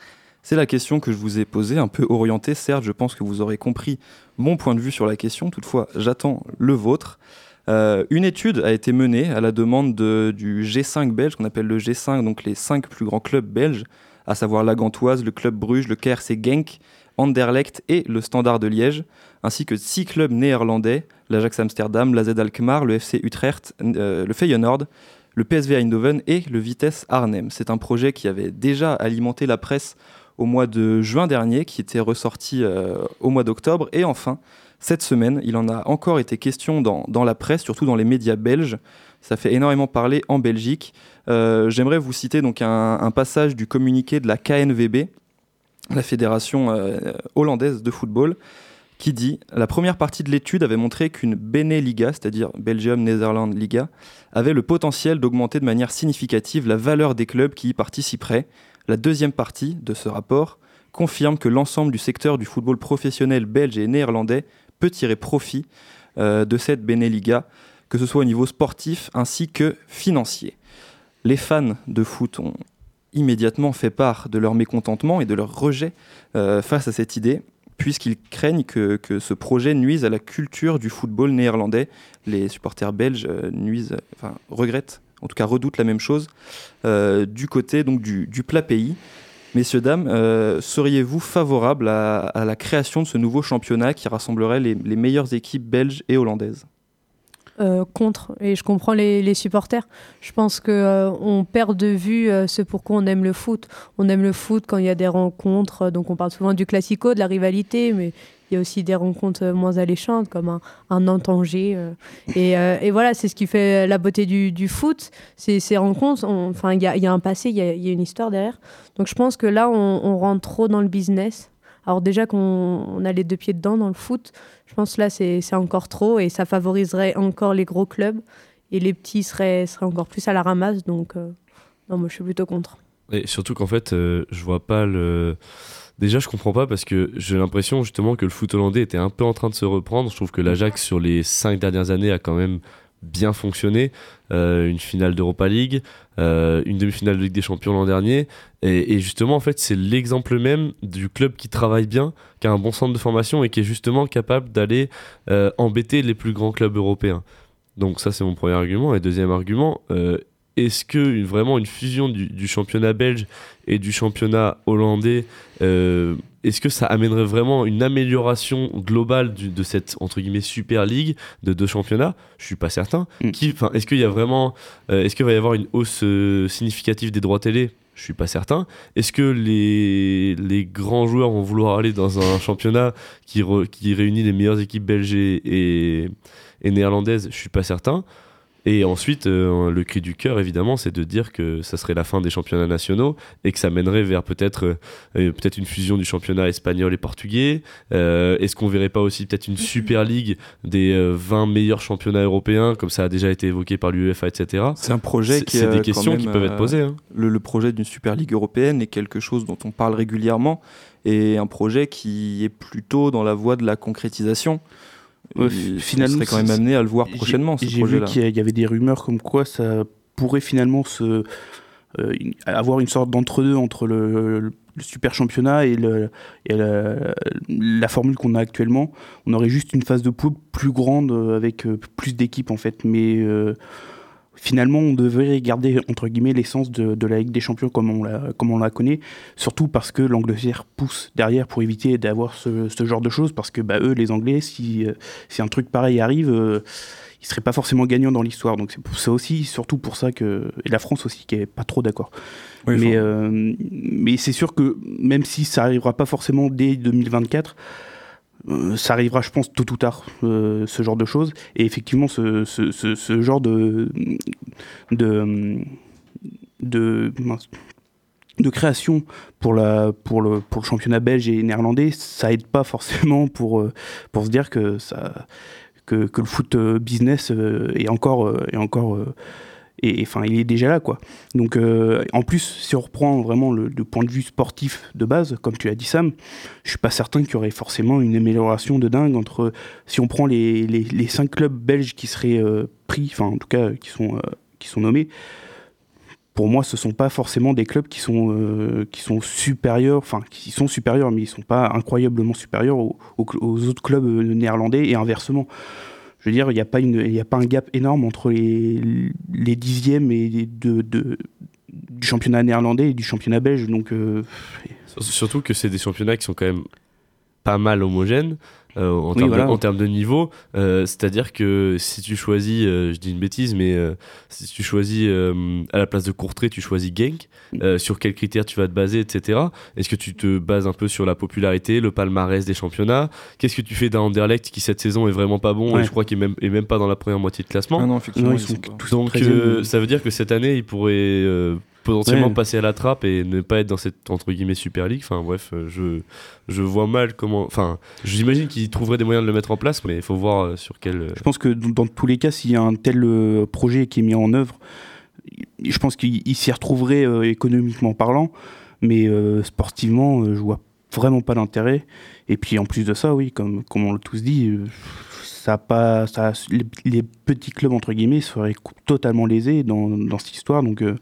C'est la question que je vous ai posée, un peu orientée. Certes, je pense que vous aurez compris mon point de vue sur la question. Toutefois, j'attends le vôtre. Euh, une étude a été menée à la demande du G5 belge, qu'on appelle le G5, donc les cinq plus grands clubs belges, à savoir la Gantoise, le Club Bruges, le KRC Genk, Anderlecht et le Standard de Liège, ainsi que six clubs néerlandais, l'Ajax Amsterdam, l'AZ Alkmaar, le FC Utrecht, euh, le Feyenoord, le PSV Eindhoven et le Vitesse Arnhem. C'est un projet qui avait déjà alimenté la presse au mois de juin dernier, qui était ressorti euh, au mois d'octobre. Et enfin, cette semaine, il en a encore été question dans, la presse, surtout dans les médias belges. Ça fait énormément parler en Belgique. Euh, j'aimerais vous citer donc un, passage du communiqué de la KNVB, la Fédération euh, hollandaise de football, qui dit La première partie de l'étude avait montré qu'une Beneliga, c'est-à-dire Belgium-Netherlands Liga, avait le potentiel d'augmenter de manière significative la valeur des clubs qui y participeraient la deuxième partie de ce rapport confirme que l'ensemble du secteur du football professionnel belge et néerlandais peut tirer profit euh, de cette Beneliga, que ce soit au niveau sportif ainsi que financier. Les fans de foot ont immédiatement fait part de leur mécontentement et de leur rejet euh, face à cette idée, puisqu'ils craignent que, ce projet nuise à la culture du football néerlandais. Les supporters belges euh, nuisent, enfin, regrettent, en tout cas redoutent la même chose, euh, du côté donc, du, plat pays. Messieurs, dames, seriez-vous favorables à, la création de ce nouveau championnat qui rassemblerait les meilleures équipes belges et hollandaises? Euh, contre et je comprends les, supporters. Je pense que euh, on perd de vue euh, ce pourquoi on aime le foot. On aime le foot quand il y a des rencontres. Donc on parle souvent du classico, de la rivalité, mais il y a aussi des rencontres moins alléchantes comme un, un Et, et, voilà, c'est ce qui fait la beauté du, du foot. Ces rencontres. Enfin, il y a, y a, un passé, il y, y a, une histoire derrière. Donc je pense que là, on, rentre trop dans le business. Alors déjà qu'on a les deux pieds dedans dans le foot, je pense que là c'est encore trop et ça favoriserait encore les gros clubs et les petits seraient, seraient encore plus à la ramasse. Donc euh, non, moi je suis plutôt contre. Et surtout qu'en fait, euh, je vois pas le. Déjà, je comprends pas parce que j'ai l'impression justement que le foot hollandais était un peu en train de se reprendre. Je trouve que l'Ajax sur les cinq dernières années a quand même bien fonctionné. Euh, une finale d'Europa League, euh, une demi-finale de Ligue des Champions l'an dernier. Et, justement, en fait, c'est l'exemple même du club qui travaille bien, qui a un bon centre de formation et qui est justement capable d'aller euh, embêter les plus grands clubs européens. Donc ça, c'est mon premier argument. Et deuxième argument, est-ce que vraiment une fusion du, championnat belge et du championnat hollandais, euh, est-ce que ça amènerait vraiment une amélioration globale de cette entre guillemets super ligue de deux championnats? Je suis pas certain. Mm. est-ce qu'il y a vraiment, euh, est-ce qu'il va y avoir une hausse euh, significative des droits télé? Je suis pas certain. Est-ce que les, les, grands joueurs vont vouloir aller dans un championnat qui, qui réunit les meilleures équipes belges et, et néerlandaises? Je suis pas certain. Et ensuite, euh, le cri du cœur, évidemment, c'est de dire que ça serait la fin des championnats nationaux et que ça mènerait vers peut-être euh, euh, peut-être une fusion du championnat espagnol et portugais. Est-ce qu'on verrait pas aussi peut-être une super ligue des 20 meilleurs championnats européens, comme ça a déjà été évoqué par l'UEFA, etc. C'est un projet qui C'est des questions qui peuvent être posées. Hein. Le, le, projet d'une super ligue européenne est quelque chose dont on parle régulièrement et un projet qui est plutôt dans la voie de la concrétisation finalement, serait quand même amené à le voir prochainement. J'ai vu qu'il y avait des rumeurs comme quoi ça pourrait finalement se, euh, avoir une sorte d'entre-deux entre le, super championnat et, le, et la, formule qu'on a actuellement. On aurait juste une phase de poule plus grande euh, avec euh, plus d'équipes en fait, mais finalement, on devrait garder entre guillemets l'essence de, la Ligue des Champions comme on la, comme on la connaît, surtout parce que l'Angleterre pousse derrière pour éviter d'avoir ce, genre de choses, parce que bah, eux, les Anglais, si, si un truc pareil arrive, euh, ils seraient pas forcément gagnants dans l'histoire. Donc c'est aussi, surtout pour ça que et la France aussi qui est pas trop d'accord. mais euh, mais c'est sûr que même si ça arrivera pas forcément dès 2024 euh, ça arrivera, je pense, tôt ou tard, euh, ce genre de choses. Et effectivement, ce, ce, ce, genre de, de, de, de, création pour, la, pour, le, pour le championnat belge et néerlandais, ça aide pas forcément pour, euh, pour se dire que, ça, que, que le foot business est encore, est encore et enfin il est déjà là quoi. Donc euh, en plus si on reprend vraiment le, point de vue sportif de base, comme tu as dit Sam, je suis pas certain qu'il y aurait forcément une amélioration de dingue entre si on prend les, les, cinq clubs belges qui seraient euh, pris, enfin en tout cas qui sont euh, qui sont nommés. Pour moi, ce sont pas forcément des clubs qui sont qui sont supérieurs, enfin qui sont supérieurs, mais ils sont pas incroyablement supérieurs aux autres clubs néerlandais et inversement veux dire, il n'y a, pas un gap énorme entre les, les dixièmes du championnat néerlandais et du championnat belge. Euh, Surtout que c'est des championnats qui sont quand même pas mal homogènes. Euh, en, termes de, niveau. Euh, c'est-à-dire que si tu choisis, euh, je dis une bêtise, mais si tu choisis à la place de Courtrai, tu choisis Genk, mm. sur quels critères tu vas te baser, etc. Est-ce que tu te bases un peu sur la popularité, le palmarès des championnats? Qu'est-ce que tu fais d'un Anderlecht qui cette saison est vraiment pas bon et je crois qu'il est même, même pas dans la première moitié de classement? Ah non, effectivement, ils sont Donc ça veut dire que cette année, il pourrait potentiellement passer à la trappe et ne pas être dans cette entre guillemets Super League. Enfin bref, euh, je, je vois mal comment. Enfin, j'imagine qu'ils trouveraient des moyens de le mettre en place, mais il faut voir euh, sur quel. Euh, je pense que dans, tous les cas, s'il y a un tel projet qui est mis en œuvre, je pense qu'il s'y retrouverait économiquement parlant, mais sportivement, je vois vraiment pas d'intérêt. Et puis en plus de ça, oui, comme, comme on l'a tous dit, euh, ça a pas, ça a- les, les petits clubs entre guillemets seraient totalement lésés dans, dans cette histoire. Donc euh,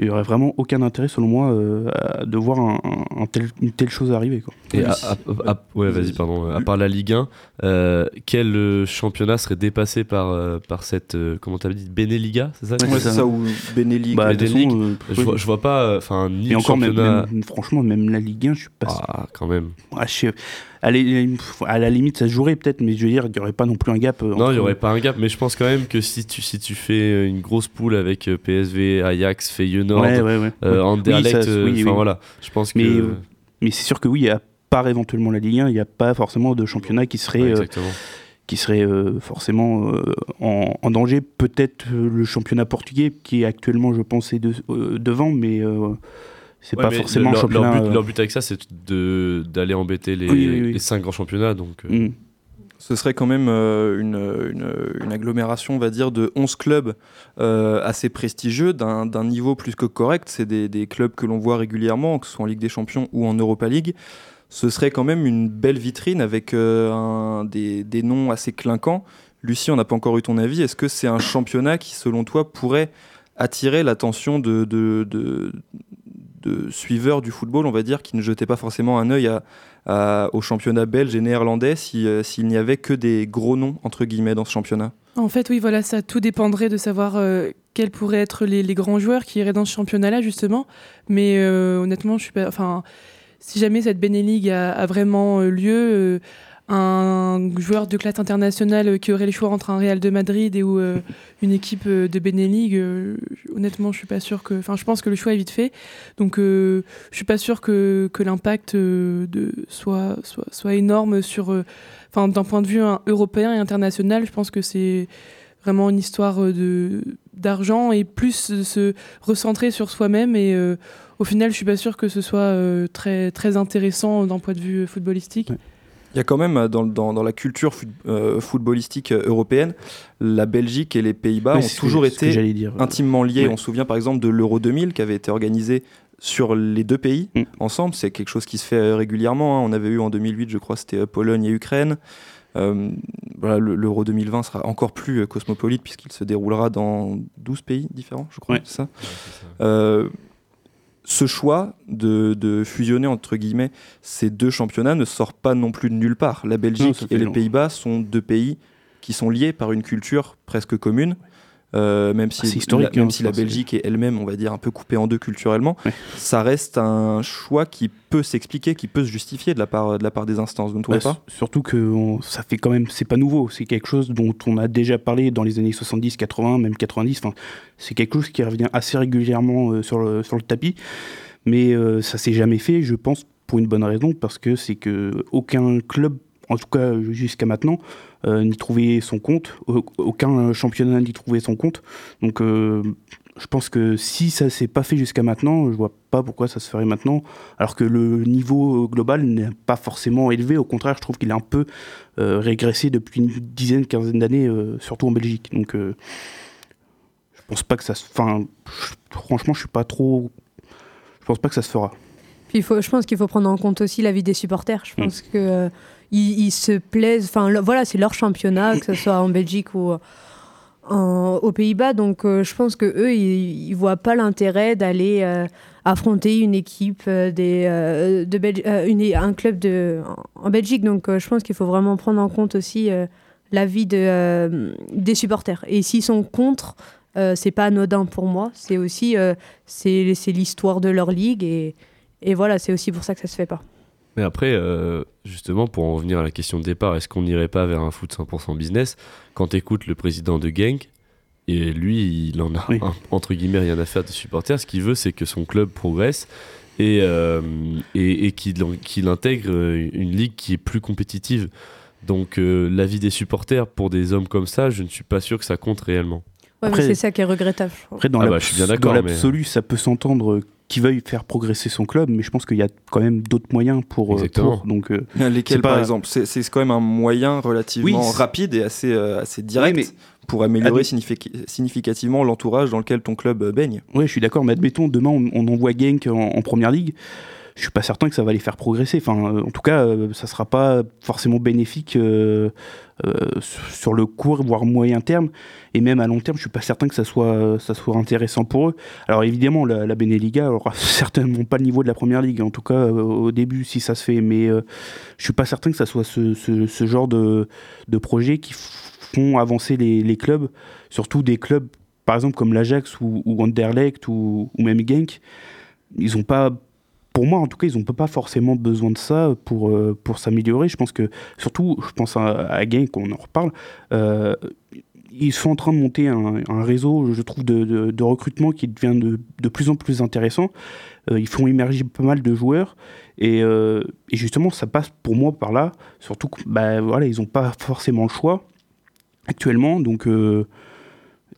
il y aurait vraiment aucun intérêt, selon moi, euh, de voir un, un- un tel- une telle chose arriver. Quoi. Et à, à- à- ouais, vas-y, pardon. À part la Ligue 1, euh, quel euh, championnat serait dépassé par, par cette, euh, comment t'avais dit, Beneliga, c'est ça? Ouais, c'est c'est ça. ça, ou Benelli. Bah, façon, euh, je, vois, je vois pas, euh, enfin, ni Et le encore, même, championnat. même- franchement, même la Ligue 1, je suis pas Ah, quand même. Ah, je sais- à, la, limite, ça se jouerait peut-être, mais je veux dire, il n'y aurait pas non plus un gap. euh, Non, il n'y aurait pas un gap, mais je pense quand même que si tu, si tu fais une grosse poule avec euh, PSV, Ajax, Feyenoord, Ouais, ouais, ouais. euh, Anderlecht, Oui, euh, voilà, je pense que. Mais, euh, Mais c'est sûr que oui, à part éventuellement la Ligue 1, il n'y a pas forcément de championnat qui serait, ouais, euh, qui serait euh, forcément euh, en, en danger. Peut-être euh, le championnat portugais, qui est actuellement, je pense, est de- euh, devant, mais euh, c'est Ouais, pas forcément leur, championnat. leur but, euh, leur but avec ça, c'est de- d'aller embêter les, Oui, oui, oui. les cinq grands championnats. Donc, euh, mm. Ce serait quand même euh, une, une- une agglomération, on va dire, de 11 clubs euh, assez prestigieux, d'un d'un niveau plus que correct. C'est des, des clubs que l'on voit régulièrement, que ce soit en Ligue des Champions ou en Europa League. Ce serait quand même une belle vitrine avec euh, un- des, des noms assez clinquants. Lucie, on n'a pas encore eu ton avis. Est-ce que c'est un championnat qui, selon toi, pourrait attirer l'attention de, de, de- de suiveurs du football, on va dire, qui ne jetaient pas forcément un œil au championnat belge et néerlandais euh, s'il n'y avait que des gros noms, entre guillemets, dans ce championnat En fait, oui, voilà, ça tout dépendrait de savoir euh, quels pourraient être les, grands joueurs qui iraient dans ce championnat-là, justement. Mais euh, honnêtement, je suis pas. Enfin, si jamais cette Beneligue a, a vraiment lieu, un joueur de classe internationale euh, qui aurait le choix entre un Real de Madrid et ou euh, une équipe euh, de Beneligue, honnêtement, je suis pas sûr que. Enfin, je pense que le choix est vite fait. Donc, euh, je suis pas sûr que, que l'impact de soit, soit soit énorme sur. Enfin, d'un point de vue hein, européen et international, je pense que c'est vraiment une histoire de d'argent et plus de se recentrer sur soi-même et au final je suis pas sûr que ce soit très très intéressant d'un point de vue footballistique. Il y a quand même euh, dans, dans- dans la culture foot- euh, footballistique euh, européenne, la Belgique et les Pays-Bas ont toujours que été dire. intimement liés. On se souvient par exemple de l'Euro 2000 qui avait été organisé sur les deux pays Mm. ensemble. C'est quelque chose qui se fait régulièrement. hein. On avait eu en 2008, je crois, c'était Pologne et Ukraine. Euh, voilà, l'Euro 2020 sera encore plus cosmopolite puisqu'il se déroulera dans 12 pays différents, je crois. Ouais. ça Euh, ce choix de, de fusionner entre guillemets ces deux championnats ne sort pas non plus de nulle part. La Belgique et les. Pays-Bas sont deux pays qui sont liés par une culture presque commune. Euh, même si, Ah, historique, la, même hein, si la Belgique est elle-même, on va dire, un peu coupée en deux culturellement, Ouais. ça reste un choix qui peut s'expliquer, qui peut se justifier de la part, de la part des instances. Ne Bah, pas? Surtout que on- ça fait quand même, c'est pas nouveau, c'est quelque chose dont on a déjà parlé dans les années 70, 80, même 90. Enfin, c'est quelque chose qui revient assez régulièrement euh, sur, le, sur le tapis, mais euh, ça s'est jamais fait, je pense, pour une bonne raison, parce que c'est que aucun club, en tout cas jusqu'à maintenant, euh, n'y trouvait son compte, au- aucun championnat n'y trouvait son compte. Donc, euh, je pense que si ça s'est pas fait jusqu'à maintenant, je vois pas pourquoi ça se ferait maintenant alors que le niveau global n'est pas forcément élevé. Au contraire, je trouve qu'il est un peu euh, régressé depuis une dizaine, quinzaine d'années, euh, surtout en Belgique. Donc, euh, je pense pas que ça se. Enfin, franchement, je suis pas trop. Je pense pas que ça se fera. Puis il faut, je pense qu'il faut prendre en compte aussi l'avis des supporters. Je Mm. pense que euh, ils, se plaisent. Enfin, voilà, c'est leur championnat, que ce soit en Belgique ou aux Pays-Bas. Donc, euh, je pense que eux, ils, ils voient pas l'intérêt d'aller euh, affronter une équipe euh, de un club en, Belgique. Donc, je pense qu'il faut vraiment prendre en compte aussi l'avis de, des supporters. Et s'ils sont contre. C'est pas anodin pour moi, c'est aussi c'est l'histoire de leur ligue et, et voilà, c'est aussi pour ça que ça se fait pas. Mais après, euh, justement, pour en revenir à la question de départ, est-ce qu'on n'irait pas vers un foot 100% business? Quand tu écoutes le président de Genk, et lui, il en a Oui. un- entre guillemets rien à faire des supporters. Ce qu'il veut, c'est que son club progresse et, euh, et, et qu'il intègre une ligue qui est plus compétitive. Donc, euh, l'avis des supporters pour des hommes comme ça, je ne suis pas sûr que ça compte réellement. Ouais, c'est ça qui est regrettable. Après, dans Ah bah, mais- l'absolu, ça peut s'entendre euh, qu'ils veuillent faire progresser son club, mais je pense qu'il y a quand même d'autres moyens pour. euh, Exactement. pour. donc, euh, Lesquels, pas- par exemple? C'est c'est quand même un moyen relativement Oui, rapide et assez, euh, assez direct mais- pour améliorer significativement l'entourage dans lequel ton club euh, baigne. Oui, je suis d'accord, mais admettons, demain, on, on envoie Genk en, en première ligue. je suis pas certain que ça va les faire progresser. Enfin, en tout cas, ça sera pas forcément bénéfique sur le court voire moyen terme. Et même à long terme je suis pas certain que ça soit ça soit intéressant pour eux. Alors évidemment la, la Beneliga aura certainement pas le niveau de la première ligue en tout cas au début si ça se fait. Mais je suis pas certain que ça soit ce, ce, genre de, de projet qui font avancer les, clubs. Surtout des clubs par exemple comme l'Ajax ou, ou Anderlecht ou, ou, même Genk, ils ont pas, pour moi en tout cas, ils n'ont pas forcément besoin de ça pour, euh, pour s'améliorer. Je pense que, surtout, je pense à, à Genk, on en reparle, euh, ils sont en train de monter un, réseau, je trouve, de, de, recrutement qui devient de, de plus en plus intéressant. Euh, ils font émerger pas mal de joueurs. Et, justement, ça passe pour moi par là. Surtout que, bah, voilà, n'ont pas forcément le choix actuellement. Donc,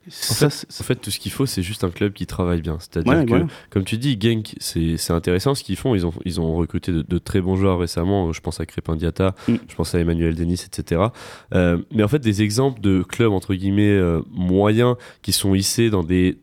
euh, en fait, en fait, tout ce qu'il faut, c'est juste un club qui travaille bien. C'est-à-dire Ouais, que, comme tu dis, Genk, c'est c'est intéressant ce qu'ils font. Ils ont, ils ont recruté de, de très bons joueurs récemment. Je pense à Crépin Diata, Mm. je pense à Emmanuel Denis, etc. Euh, mais en fait, des exemples de clubs, entre guillemets, euh, moyens qui sont hissés dans des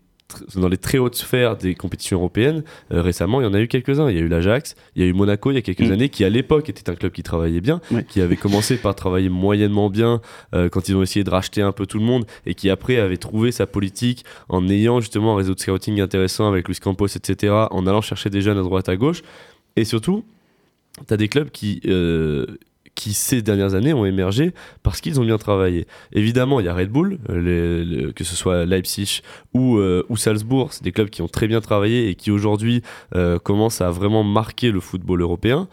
dans les très hautes sphères des compétitions européennes, euh, récemment, il y en a eu quelques-uns. Il y a eu l'Ajax, il y a eu Monaco il y a quelques Mm. années, qui à l'époque était un club qui travaillait bien, qui avait commencé par travailler moyennement bien euh, quand ils ont essayé de racheter un peu tout le monde, et qui après avait trouvé sa politique en ayant justement un réseau de scouting intéressant avec Luis Campos, etc., en allant chercher des jeunes à droite à gauche. Et surtout, tu as des clubs qui, euh, qui, ces dernières années, ont émergé parce qu'ils ont bien travaillé. Évidemment, il y a Red Bull, euh, que ce soit Leipzig ou, euh, ou Salzbourg, c'est des clubs qui ont très bien travaillé et qui aujourd'hui euh, commencent à vraiment marquer le football européen.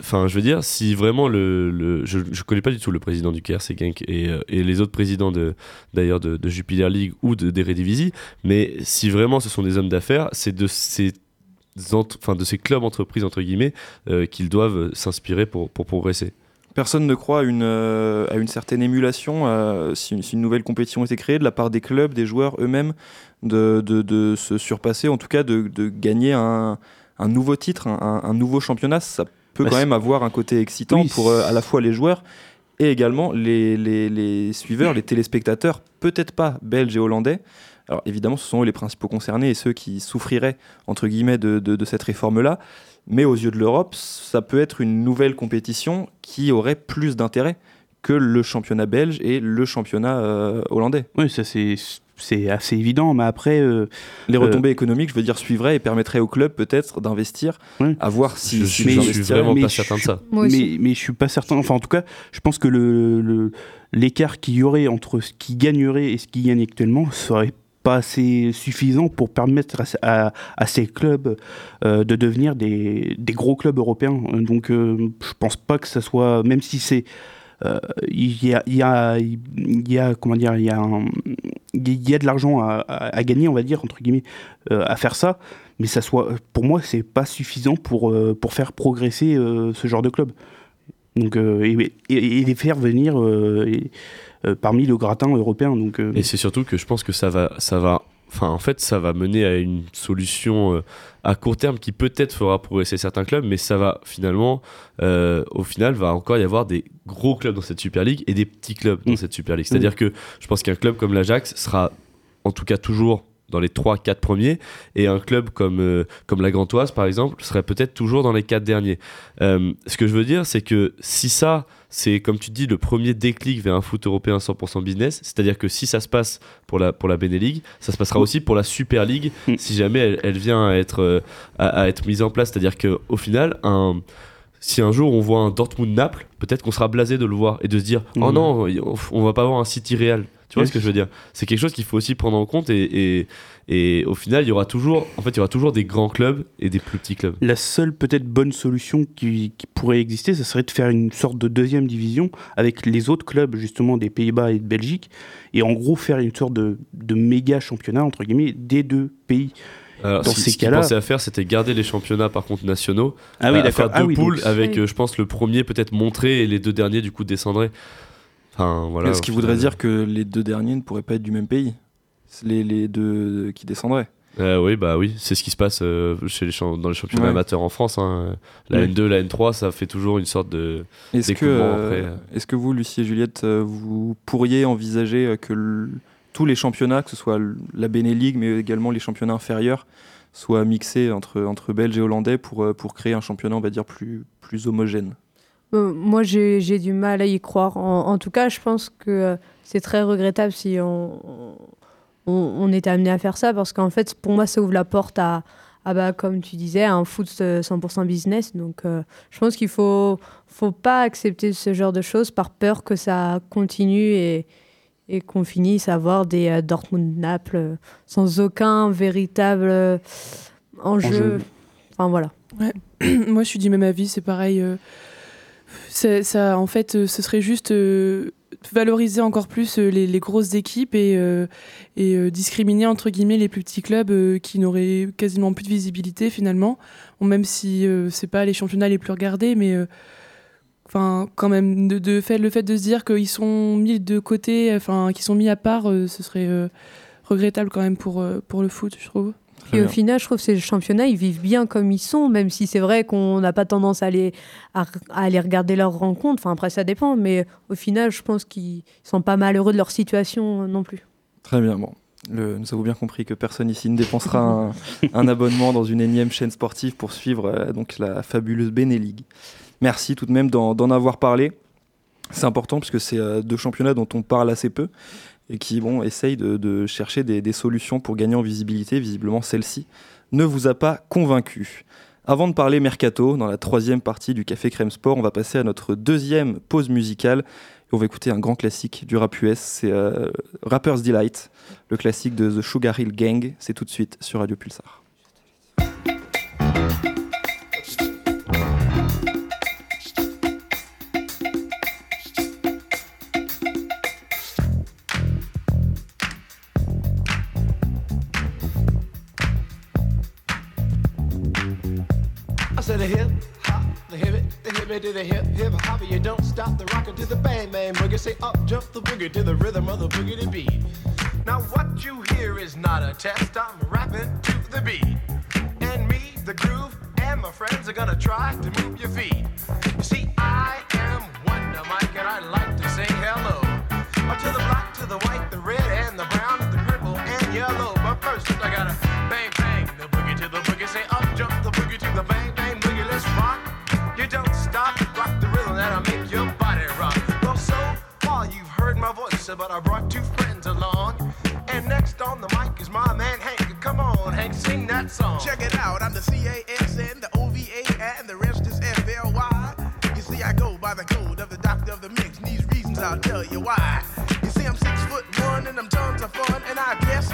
Enfin, je veux dire, si vraiment le. je ne connais pas du tout le président du KRC Genk et, les autres présidents de, d'ailleurs de, de Jupiler League ou de d'Eredivisie, mais si vraiment ce sont des hommes d'affaires, c'est de ces enfin de ces clubs entreprises entre guillemets qu'ils doivent s'inspirer pour progresser. Personne ne croit à une, euh, à une certaine émulation euh, si, une, si une nouvelle compétition était créée de la part des clubs, des joueurs eux-mêmes, de, de, de se surpasser, en tout cas de, de gagner un, un nouveau titre, un, un nouveau championnat. Ça peut Bah, quand même avoir un côté excitant Oui, pour euh, à la fois les joueurs et également les, les, les suiveurs, les téléspectateurs, peut-être pas belges et hollandais. Alors évidemment, ce sont eux les principaux concernés et ceux qui souffriraient, entre guillemets, de, de, de cette réforme-là. Mais aux yeux de l'Europe, ça peut être une nouvelle compétition qui aurait plus d'intérêt que le championnat belge et le championnat euh, hollandais. Oui, ça c'est c'est assez évident, mais après, euh, Les Euh, retombées économiques, je veux dire, suivraient et permettraient au club peut-être d'investir, Ouais. à voir si, je si suis, ils je suis vraiment mais pas certain de suis- ça. Mais, mais je suis pas certain. Enfin, en tout cas, je pense que le le- l'écart qu'il y aurait entre ce qui gagnerait et ce qui gagne actuellement serait pas assez suffisant pour permettre à, à- ces clubs euh, de devenir des, des gros clubs européens. Donc, euh, je pense pas que ça soit, même si c'est euh, il y, a, y, y a comment dire il y y a de l'argent à, à- gagner on va dire entre guillemets à faire ça mais ça soit pour moi c'est pas suffisant pour pour faire progresser ce genre de club donc et, et- et les faire venir parmi le gratin européen donc euh, Et c'est surtout que je pense que ça va, ça va, enfin en fait, ça va mener à une solution euh, à court terme qui peut-être fera progresser certains clubs, mais ça va finalement, euh, au final, va encore y avoir des gros clubs dans cette Super League et des petits clubs dans Mm. cette Super League. C'est-à-dire que je pense qu'un club comme l'Ajax sera, en tout cas toujours dans les 3-4 premiers et un club comme, euh, comme la Grantoise par exemple serait peut-être toujours dans les 4 derniers. Euh, ce que je veux dire c'est que si ça c'est comme tu dis le premier déclic vers un foot européen 100% business, c'est-à-dire que si ça se passe pour la, pour la Benelux, ça se passera aussi pour la Super League Mm. si jamais elle, elle vient à être, euh, à, à être mise en place. C'est-à-dire qu'au final, un, si un jour on voit un Dortmund-Naples, peut-être qu'on sera blasé de le voir et de se dire Oh Mhm. non, on, va pas avoir un City Real. Tu vois ce que je veux dire? C'est quelque chose qu'il faut aussi prendre en compte et, et, et au final, il y aura toujours, en fait, il y aura toujours des grands clubs et des plus petits clubs. La seule peut-être bonne solution qui, qui pourrait exister, ça serait de faire une sorte de deuxième division avec les autres clubs justement des Pays-Bas et de Belgique, et en gros faire une sorte de, de méga championnat entre guillemets des deux pays. Alors, Dans ce, ces ce qu'ils pensaient à faire, c'était garder les championnats par contre nationaux, Ah oui, à faire deux Ah oui, poules donc- avec, Oui. euh, je pense, le premier peut-être montré et les deux derniers du coup descendraient. Enfin voilà. ce qui voudrait dire que les deux derniers ne pourraient pas être du même pays? Les, les deux qui descendraient. Euh, oui, bah oui, c'est ce qui se passe euh, chez les dans les championnats Ouais. amateurs en France. hein. La Ouais. N2, la N3, ça fait toujours une sorte de. Est-ce que, euh, euh. est-ce que vous, Lucie et Juliette, euh, vous pourriez envisager euh, que tous les championnats, que ce soit la Beneligue, mais également les championnats inférieurs, soit mixé entre, entre Belges et Hollandais pour, pour créer un championnat, on va dire, plus, plus homogène? Moi, j'ai du mal à y croire. En, tout cas, je pense que c'est très regrettable si on, on, on était amené à faire ça, parce qu'en fait, pour moi, ça ouvre la porte à, ah bah, comme tu disais, un foot 100% business. Donc, euh, je pense qu'il faut, faut pas accepter ce genre de choses par peur que ça continue et, et qu'on finisse à avoir des euh, Dortmund-Naples euh, sans aucun véritable enjeu. Enfin, voilà. Moi, je suis du même avis, c'est pareil. Ça, en fait, ce serait juste valoriser encore plus euh, les, grosses équipes et, euh, euh, discriminer entre guillemets les plus petits clubs qui n'auraient quasiment plus de visibilité finalement. même si c'est pas les championnats les plus regardés, mais enfin quand même de, fait, le fait de se dire qu'ils sont mis de côté, enfin qu'ils sont mis à part, ce serait regrettable quand même pour, pour le foot, je trouve. Et au final, je trouve que ces championnats, ils vivent bien comme ils sont, même si c'est vrai qu'on n'a pas tendance à aller, à, aller regarder leurs rencontres. Enfin, après, ça dépend, mais au final, je pense qu'ils sont pas malheureux de leur situation non plus. Très bien, bon. Le, nous avons bien compris que personne ici ne dépensera un, abonnement dans une énième chaîne sportive pour suivre euh, donc la fabuleuse Beneligue. Merci tout de même d'en avoir parlé. C'est important puisque c'est euh, deux championnats dont on parle assez peu et qui bon, essaye de, chercher des, solutions pour gagner en visibilité. Visiblement, celle-ci ne vous a pas convaincu. Avant de parler mercato, dans la troisième partie du Café Crème Sport, on va passer à notre deuxième pause musicale. Et on va écouter un grand classique du rap US, c'est euh, Rapper's Delight, le classique de The Sugar Hill Gang. C'est tout de suite sur Radio Pulsar. To the hip hip hop, you don't stop the rocker to the bang bang boogie. Say up jump the boogie to the rhythm of the boogie to beat. Now what you hear is not a test. I'm rapping to the beat, and me, the groove, and my friends are gonna try to move your feet. You see, I am Wonder Mike, and I like to say hello uh, to the black, to the white, the red, and the brown, the purple, and yellow. But first, I gotta bang bang the boogie to the boogie. Say uh. Voice, but I brought two friends along. And next on the mic is my man Hank. Come on, Hank, sing that song. Check it out, I'm the C-A-S-N, the O-V-A, and the rest is F-L-Y. You see, I go by the code of the doctor of the mix, and these reasons I'll tell you why. You see, I'm six foot one, and I'm tons of fun, and I dress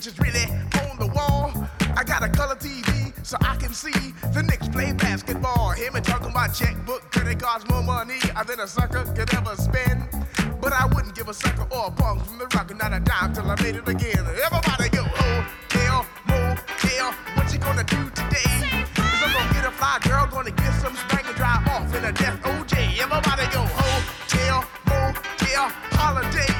which is really on the wall. I got a color TV so I can see the Knicks play basketball. Hear me talking about checkbook, credit cards, more money than a sucker could ever spend. But I wouldn't give a sucker or a punk from the rock, not a dime till I made it again. Everybody go, oh, hell, motel, what you gonna do today? fly girl gonna get some spank and drive off in a death OJ. Everybody go oh, hotel, motel, holiday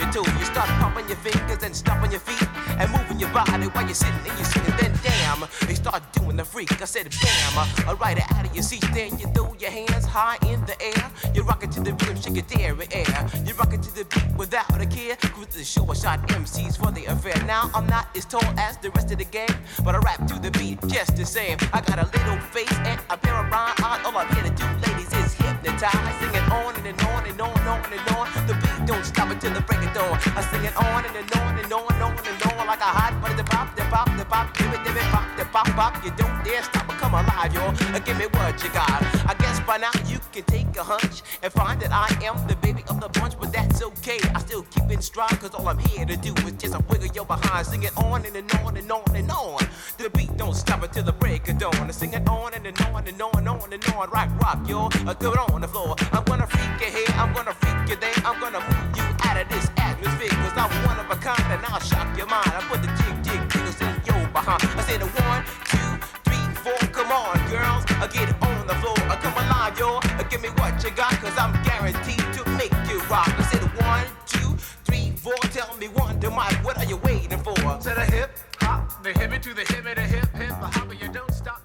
your toes. You start popping your fingers and stomping your feet and moving your body while you're sitting and you're sitting. Then damn, they start doing the freak. I said bam, alright out of your seat. Then you throw your hands high in the air. You rock it to the rhythm, shake it there air. You rock it to the beat without a care. Cruise the show, I shot MCs for the affair. Now I'm not as tall as the rest of the gang, but I rap to the beat just the same. I got a little face and a pair of rhyme eyes. All I'm here to do, ladies, is hypnotize. I sing it on and on and on and on and on. Don't stop until the break of dawn. I sing it on and, and on and on and on and on pop, give it, give it, pop, the pop, pop. You don't dare stop or come alive, y'all. Give me what you got. I guess by now you can take a hunch and find that I am the baby of the bunch, but that's okay. I still keep in stride, cause all I'm here to do is just a wiggle your behind. Sing it on and, and on and on and on. The beat don't stop until the break of dawn. I sing it on and, and on and on and on and on. Rock, rock, yo. Uh, do it on the floor. I'm gonna freak you here, I'm gonna freak you there. I'm gonna move you out of this atmosphere, cause I'm one of a kind and I'll shock your mind. I put the I said a one, two, three, four. Come on, girls, uh, get it on the floor. Uh, come alive, yo. Uh, give me what you got, cause I'm guaranteed to make you rock. I said one, two, three, four. Tell me one, to Mike, what are you waiting for? To the hip hop, the hippie to the hippie, the hip hip, the hopper, you don't stop.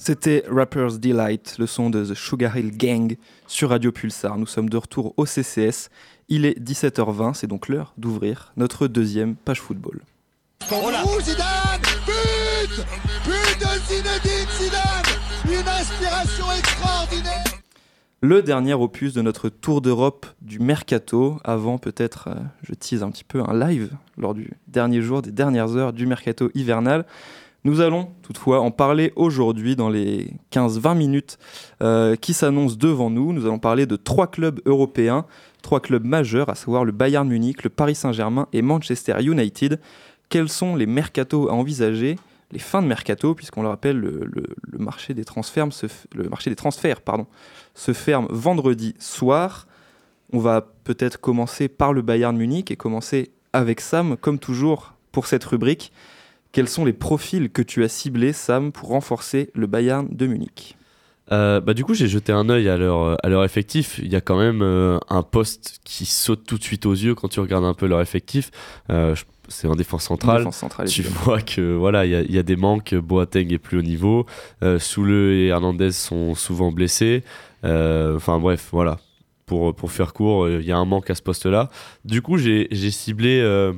C'était Rapper's Delight, le son de The Sugar Hill Gang sur Radio Pulsar. Nous sommes de retour au CCS. Il est 17h20, c'est donc l'heure d'ouvrir notre deuxième page football. Oh Zidane But But de Zinedine Zidane Une inspiration extraordinaire Le dernier opus de notre tour d'Europe du Mercato, avant peut-être, euh, je tease un petit peu, un live lors du dernier jour, des dernières heures du Mercato hivernal. Nous allons toutefois en parler aujourd'hui dans les 15-20 minutes euh, qui s'annoncent devant nous. Nous allons parler de trois clubs européens, trois clubs majeurs, à savoir le Bayern Munich, le Paris Saint-Germain et Manchester United. Quels sont les mercatos à envisager les fins de mercato, puisqu'on le rappelle, le, marché des transferts, se, le marché des transferts se ferme vendredi soir. On va peut-être commencer par le Bayern Munich et commencer avec Sam, comme toujours pour cette rubrique. Quels sont les profils que tu as ciblés, Sam, pour renforcer le Bayern de Munich? Euh, bah, du coup, j'ai jeté un œil à leur, à leur effectif. Il y a quand même euh, un poste qui saute tout de suite aux yeux quand tu regardes un peu leur effectif. Euh, c'est en défense centrale. Défense centrale, Tu vois que voilà, il y a- il y, a des manques. Boateng est plus haut niveau. Euh, Soule et Hernandez sont souvent blessés. Euh, Enfin bref, voilà. Pour, pour faire court, euh, il y a un manque à ce poste-là. Du coup, j'ai j'ai ciblé euh,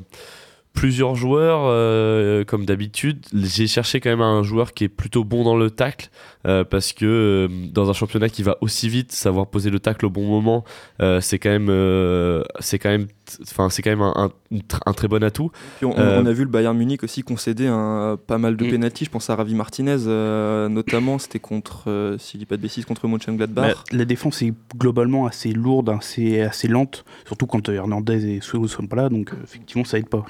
plusieurs joueurs euh, comme d'habitude. J'ai cherché quand même un joueur qui est plutôt bon dans le tacle euh, parce que euh, dans un championnat qui va aussi vite, savoir poser le tacle au bon moment, euh, c'est quand même, euh, c'est quand même, enfin c'est quand même un, très bon atout. Puis on, Euh, on a vu le Bayern Munich aussi concéder un, pas mal de Mm. pénalties. Je pense à Ravi Martinez, euh, notamment. C'était contre, euh, si je dis pas de bêtises, contre Mönchengladbach. Bah, la défense est globalement assez lourde, assez, assez lente, surtout quand Hernandez et Soule ne sont pas là, donc euh, effectivement ça aide pas.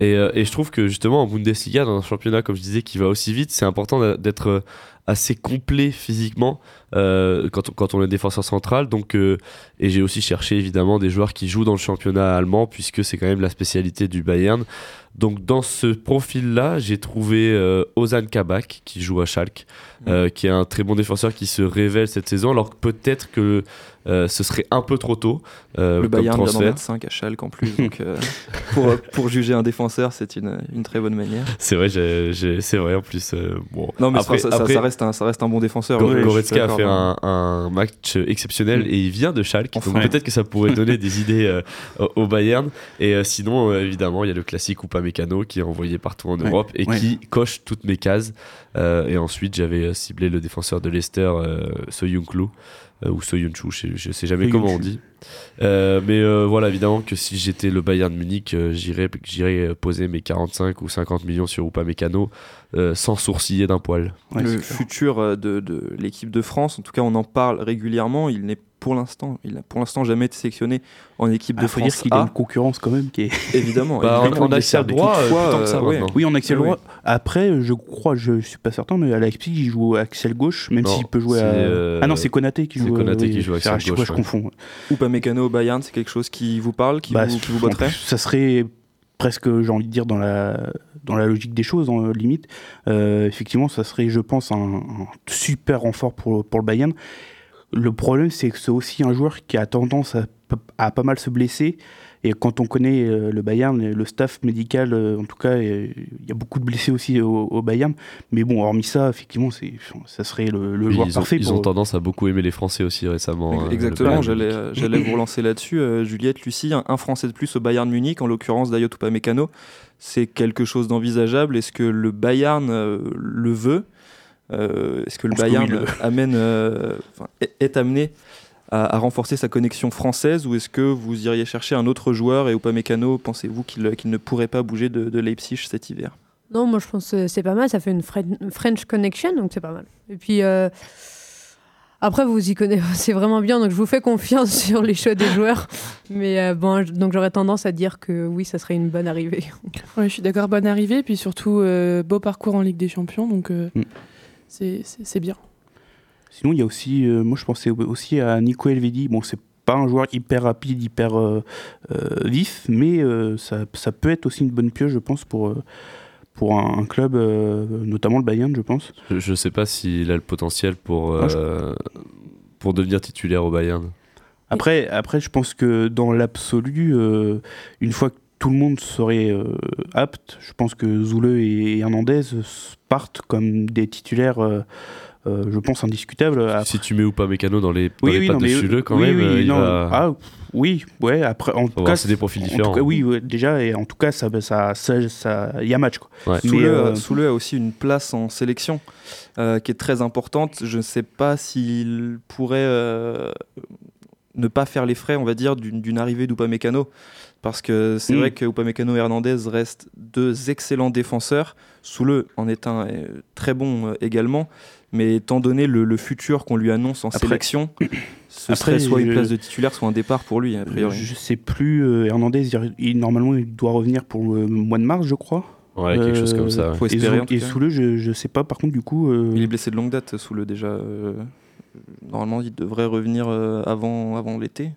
Et, euh, et je trouve que justement en Bundesliga, dans un championnat comme je disais qui va aussi vite, c'est important d'être euh, assez complet physiquement euh, quand, on, quand on est défenseur central. Donc, euh, et j'ai aussi cherché évidemment des joueurs qui jouent dans le championnat allemand puisque c'est quand même la spécialité du Bayern. Donc dans ce profil-là, j'ai trouvé euh, Ozan Kabak qui joue à Schalke, euh, qui est un très bon défenseur qui se révèle cette saison. Alors que peut-être que euh, ce serait un peu trop tôt euh, le comme Bayern vient d'en mettre 5 à Schalke en plus. donc, euh, pour, pour juger un défenseur, c'est une, une très bonne manière. C'est vrai, j'ai- j'ai- c'est vrai en plus. euh, bon. Non, mais après, ça, ça- après, ça reste un, ça reste un bon défenseur. Oui, Goretzka a fait hein. un, un match exceptionnel Mm. et il vient de Schalke. Enfin. Donc peut-être que ça pourrait donner des idées euh, au- Bayern. Et euh, sinon, euh, évidemment, il y a le classique Upamecano qui est envoyé partout en Ouais, Europe et ouais. qui coche toutes mes cases. Euh, et ensuite, j'avais euh, ciblé le défenseur de Leicester, euh, Soyuncu. euh, ou Soyuncu, je, je sais jamais comment on dit. Euh, mais euh, voilà, évidemment que si j'étais le Bayern de Munich, euh, j'irais poser mes 45 ou 50 millions sur Upamecano euh, sans sourciller d'un poil. Ouais, le futur de, de l'équipe de France, en tout cas, on en parle régulièrement. Il n'est pour l'instant, il n'a pour l'instant jamais été sélectionné en équipe Ah, de faut dire France qu'il y a une concurrence quand même qui est. Évidemment, Bah, évidemment, on a accès droit, euh, ça, ouais. Oui, on a accès Ah oui. droit. Après, je crois, je suis pas certain, mais à Leipzig, il joue axial gauche, même s'il peut jouer à. euh, ah non, c'est Konaté qui c'est joue. Konaté oui, qui joue fois, gauche, je ouais. confonds. Upamecano au Bayern, c'est quelque chose qui vous parle, qui, Bah, vous, qui vous en botterait Ça serait presque, j'ai envie de dire, dans la, dans la logique des choses, en limite. Euh, effectivement, ça serait, je pense, un, un super renfort pour, pour le Bayern. Le problème, c'est que c'est aussi un joueur qui a tendance à, à pas mal se blesser. Et quand on connaît euh, le Bayern, le staff médical, euh, en tout cas, euh, il y a beaucoup de blessés aussi au, au Bayern. Mais bon, hormis ça, effectivement, c'est, ça serait le, joueur ils, ont, parfait. ils pour- ont tendance à beaucoup aimer les Français aussi récemment. euh, le Exactement, j'allais euh, vous relancer là-dessus. Euh, Juliette, Lucie, un, un Français de plus au Bayern Munich, en l'occurrence Dayot Upamecano, c'est quelque chose d'envisageable? Est-ce que le Bayern euh, le veut? Euh, Est-ce que le que Bayern oui, le- amène, euh, est, est amené à, à renforcer sa connexion française ou est-ce que vous iriez chercher un autre joueur et Upamecano, pensez-vous qu'il qu'il ne pourrait pas bouger de, de Leipzig cet hiver? Non, moi je pense que c'est pas mal, ça fait une Fre- French connection, donc c'est pas mal. Et puis, euh, Après, vous y connaissez vraiment bien, donc je vous fais confiance sur les choix des joueurs. Mais euh, bon, donc j'aurais tendance à dire que oui, ça serait une bonne arrivée. Ouais, je suis d'accord, bonne arrivée, puis surtout euh, beau parcours en Ligue des Champions, donc euh, Mm. C'est- bien. Sinon, il y a aussi, euh, moi je pensais aussi à Nico Elvedi. Bon, c'est pas un joueur hyper rapide, hyper euh, euh, vif, mais euh, ça, ça peut être aussi une bonne pioche, je pense, pour, pour un, un club, euh, notamment le Bayern, je pense. Je, je sais pas s'il a le potentiel pour, Ah, je- pour devenir titulaire au Bayern. Après, après, je pense que dans l'absolu, euh, une fois que tout le monde serait euh, apte, je pense que Zoule et Hernandez partent comme des titulaires, euh, euh, je pense, indiscutables. Après- Si tu mets ou pas Mécano dans les, dans Oui, les oui, pattes non, de mais- Sule, quand oui, même, oui, euh, il non. va- Ah, oui, ouais, après, en tout cas, c'est des profils en tout différents. cas, oui, ouais, déjà, et en tout cas, ça, ça, ça, ça- il y a match, quoi. Ouais. Mais, Soule, euh, Soule a aussi une place en sélection euh, qui est très importante. Je ne sais pas s'il pourrait euh, ne pas faire les frais, on va dire, d'une arrivée d'Upamecano. Parce que c'est Mm. vrai que Upamecano et Hernandez restent deux excellents défenseurs. Soule en est un euh, très bon euh, également. Mais étant donné le, le futur qu'on lui annonce en Après- sélection, ce Après, serait soit une place de titulaire, soit un départ pour lui, a priori. je sais plus, euh, Hernandez, il, il- normalement, il doit revenir pour le mois de mars, je crois. Ouais, quelque chose comme ça. Faut Et, espérer, et. Soule, je, je sais pas, par contre, du coup. euh, Il est blessé de longue date, Soule, déjà. euh, normalement, il devrait revenir euh, avant, avant l'été.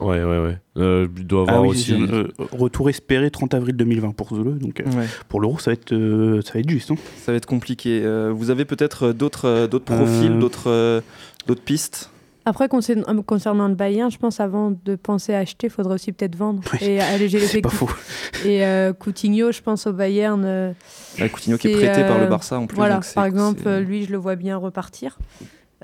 Ouais, ouais, ouais. Euh, il doit avoir Ah oui, aussi. euh, retour espéré 30 avril 2020 pour Zoule. Donc euh, Ouais. pour l'Euro, ça va être euh, ça va être juste. hein. Ça va être compliqué. Euh, vous avez peut-être d'autres euh, d'autres profils, Euh. d'autres euh, d'autres pistes? Après, concern- concernant le Bayern, je pense avant de penser à acheter, il faudrait aussi peut-être vendre Oui, et alléger C'est pas faux. Et euh, Coutinho, je pense au Bayern. euh, Ah, Coutinho qui est prêté par le Barça en plus. Voilà, par exemple, lui, je le vois bien repartir.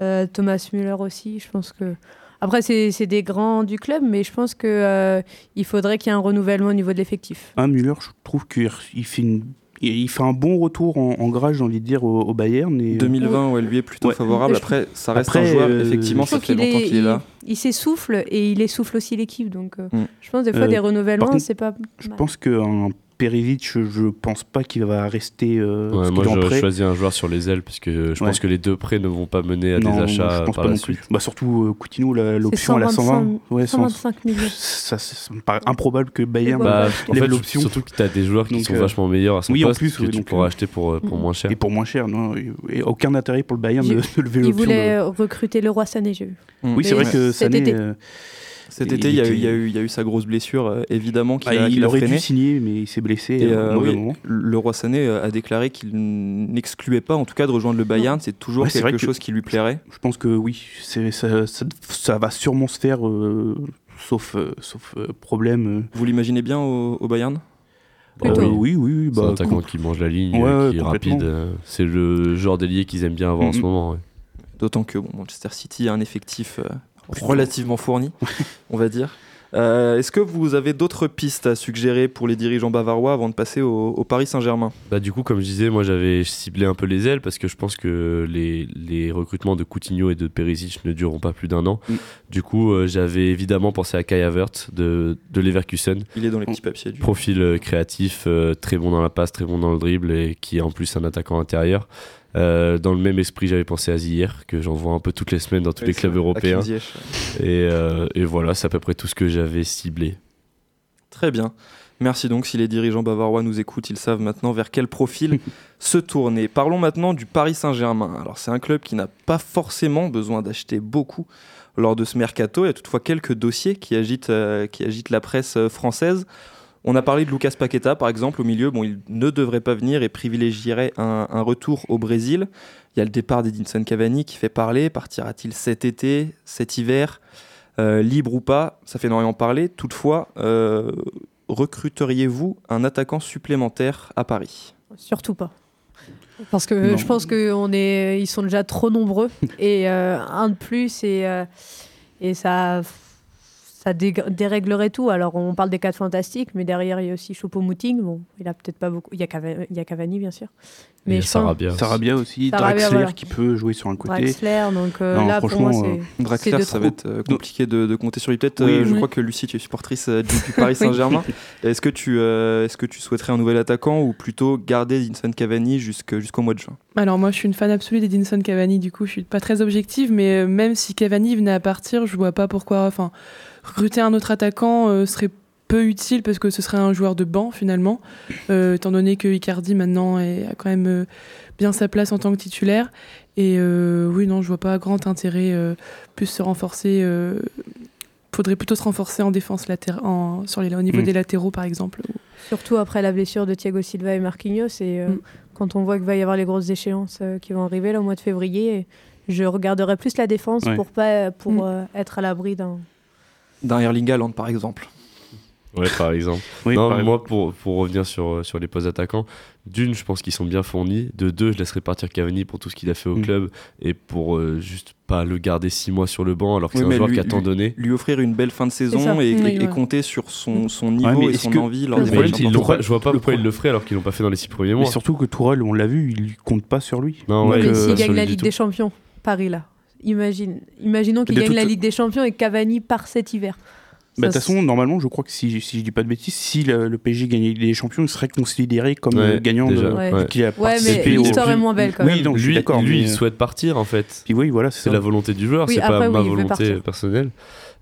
Euh, Thomas Müller aussi, je pense que. Après, c'est c'est des grands du club, mais je pense que euh, il faudrait qu'il y ait un renouvellement au niveau de l'effectif. Un Müller, je trouve qu'il il fait une il il fait un bon retour en, en grage, j'ai envie de dire, au, au Bayern. Et, euh, 2020, ouais, lui est plutôt Ouais. favorable. Après, ça reste Après, un joueur, euh, effectivement, ça fait qu'il longtemps est- qu'il est là. Il, il s'essouffle et il essouffle aussi l'équipe. Donc, euh, Mm. je pense des fois Euh, des renouvellements, c'est pas. je mal. pense qu'un Perisic, je pense pas qu'il va rester. Euh, Ouais, moi, en j'aurais choisi un joueur sur les ailes, parce que je Ouais. pense que les deux prêts ne vont pas mener à Non, des achats je pense par pas la non plus. suite. Bah, surtout euh, Coutinho, l'option à la 120. 125 Ouais, 100 125 millions. ça, ça- me paraît improbable que Bayern. Bah, ouais, en fait, l'option. surtout que tu as des joueurs qui Donc, sont euh, vachement meilleurs à son oui, en poste plus, que oui, tu donc, pourras euh, acheter pour, euh, pour Mm. moins cher. Et pour moins cher, non. Et, aucun intérêt pour le Bayern de, lever Il l'option. voulait de- recruter le roi Sané, j'ai vu. Oui, c'est vrai que Sané. Cet été, il y, a eu, était- il, y a eu, il y a eu sa grosse blessure, euh, évidemment, qui ah, l'a qui il aurait freiné. dû signer, mais il s'est blessé Et euh, euh, oui, le roi Sané a déclaré qu'il n'excluait pas, en tout cas, de rejoindre le Bayern. C'est toujours Ouais, c'est vrai quelque que- chose qui lui plairait. Je pense que oui, ça, ça- ça va sûrement se faire, euh, sauf, euh, sauf euh, problème. euh. Vous l'imaginez bien au, au Bayern? Bah. Euh, oui. oui, oui. C'est un Bah, attaquant qui mange la ligne, Ouais, qui est rapide. C'est le genre d'ailier qu'ils aiment bien avoir en ce moment. ouais. D'autant que bon, Manchester City a un effectif euh, relativement fourni, on va dire. Euh, Est-ce que vous avez d'autres pistes à suggérer pour les dirigeants bavarois avant de passer au, au Paris Saint-Germain? Bah, du coup, comme je disais, moi j'avais ciblé un peu les ailes parce que je pense que les, les recrutements de Coutinho et de Perisic ne dureront pas plus d'un an. Mm. Du coup, euh, j'avais évidemment pensé à Kai Havertz de, de Leverkusen. Il est dans les petits papiers du Profil euh, créatif, euh, très bon dans la passe, très bon dans le dribble et qui est en plus un attaquant intérieur. Euh, dans le même esprit, j'avais pensé à Zier, que j'en vois un peu toutes les semaines dans tous Oui, les clubs vrai. européens. Ziyech. Et, euh, et voilà, c'est à peu près tout ce que j'avais ciblé. Très bien. Merci donc. Si les dirigeants bavarois nous écoutent, ils savent maintenant vers quel profil se tourner. Parlons maintenant du Paris Saint-Germain. Alors, c'est un club qui n'a pas forcément besoin d'acheter beaucoup lors de ce mercato. Il y a toutefois quelques dossiers qui agitent, euh, qui agitent la presse française. On a parlé de Lucas Paqueta, par exemple, au milieu. Bon, il ne devrait pas venir et privilégierait un, un retour au Brésil. Il y a le départ d'Edinson Cavani qui fait parler. Partira-t-il cet été, cet hiver Euh, Libre ou pas? Ça fait énormément parler. Toutefois, euh, recruteriez-vous un attaquant supplémentaire à Paris? Surtout pas. Parce que Non. je pense qu'ils est, ils sont déjà trop nombreux. et euh, un de plus, et, euh, et ça, ça dé- déréglerait tout. Alors, on parle des 4 fantastiques, mais derrière, il y a aussi Choupo-Moting. Bon, il a peut-être pas beaucoup. Il y a, Cava- il y a Cavani, bien sûr. Mais Mais je pense- Sarabia. aussi. Sarabia aussi, Sarabia, Draxler voilà. qui peut jouer sur un côté. Draxler, donc euh, Non, là, pour moi, franchement, c'est. Draxler, ça trop. va être euh, compliqué de, de compter sur lui. Peut-être, Oui, euh, je crois que Lucie, tu es supportrice euh, du, Paris Saint-Germain. Est-ce que, tu, euh, est-ce que tu souhaiterais un nouvel attaquant ou plutôt garder Edinson Cavani jusqu'au mois de juin? Alors moi je suis une fan absolue d'Edinson Cavani, du coup je suis pas très objective, mais euh, même si Cavani venait à partir, je vois pas pourquoi. Enfin, recruter un autre attaquant euh, serait peu utile parce que ce serait un joueur de banc finalement, euh, étant donné que Icardi maintenant a quand même bien sa place en tant que titulaire. Et oui non, je vois pas grand intérêt plus se renforcer. Euh, faudrait plutôt se renforcer en défense latér- en, sur les, au niveau Mm. des latéraux par exemple. Surtout après la blessure de Thiago Silva et Marquinhos. Et euh, Mm. quand on voit qu'il va y avoir les grosses échéances euh, qui vont arriver là, au mois de février, je regarderai plus la défense Ouais. pour, pas, pour Mm. euh, être à l'abri d'un. D'un Erling Haaland, par exemple. Ouais, par exemple. Oui, non, par moi, pour, pour revenir sur, euh, sur les postes attaquants, d'une, je pense qu'ils sont bien fournis. De deux, je laisserai partir Cavani pour tout ce qu'il a fait au Mm. club et pour euh, juste pas le garder six mois sur le banc alors que Oui, c'est un mais joueur lui- qui a tant donné. Lui offrir une belle fin de saison et, Oui, et- et ouais. compter sur son, son niveau mais et son que- envie lors Le des Mais problème, ils pas- je vois pas le pourquoi ils le feraient alors qu'ils l'ont pas fait dans les six premiers Mais mois. surtout que Tourelle, on l'a vu, il compte pas sur lui. Non, ouais, Donc, mais euh, s'il pas gagne la Ligue des Champions, Paris là. Imagine, imaginons qu'il gagne la Ligue des Champions et Cavani part cet hiver. Bah, De toute façon, normalement, je crois que si, si je dis pas de bêtises, si le, le PSG gagnait les champions, il serait considéré comme Ouais, euh, gagnant déjà, de. Ouais. ouais. qu'il a Ouais, mais participé au- l'histoire est moins belle quand Oui, même. je suis lui, d'accord. lui mais, il euh, souhaite partir en fait. Puis oui, voilà, c'est la volonté du joueur, Oui, c'est après, pas oui, ma volonté personnelle.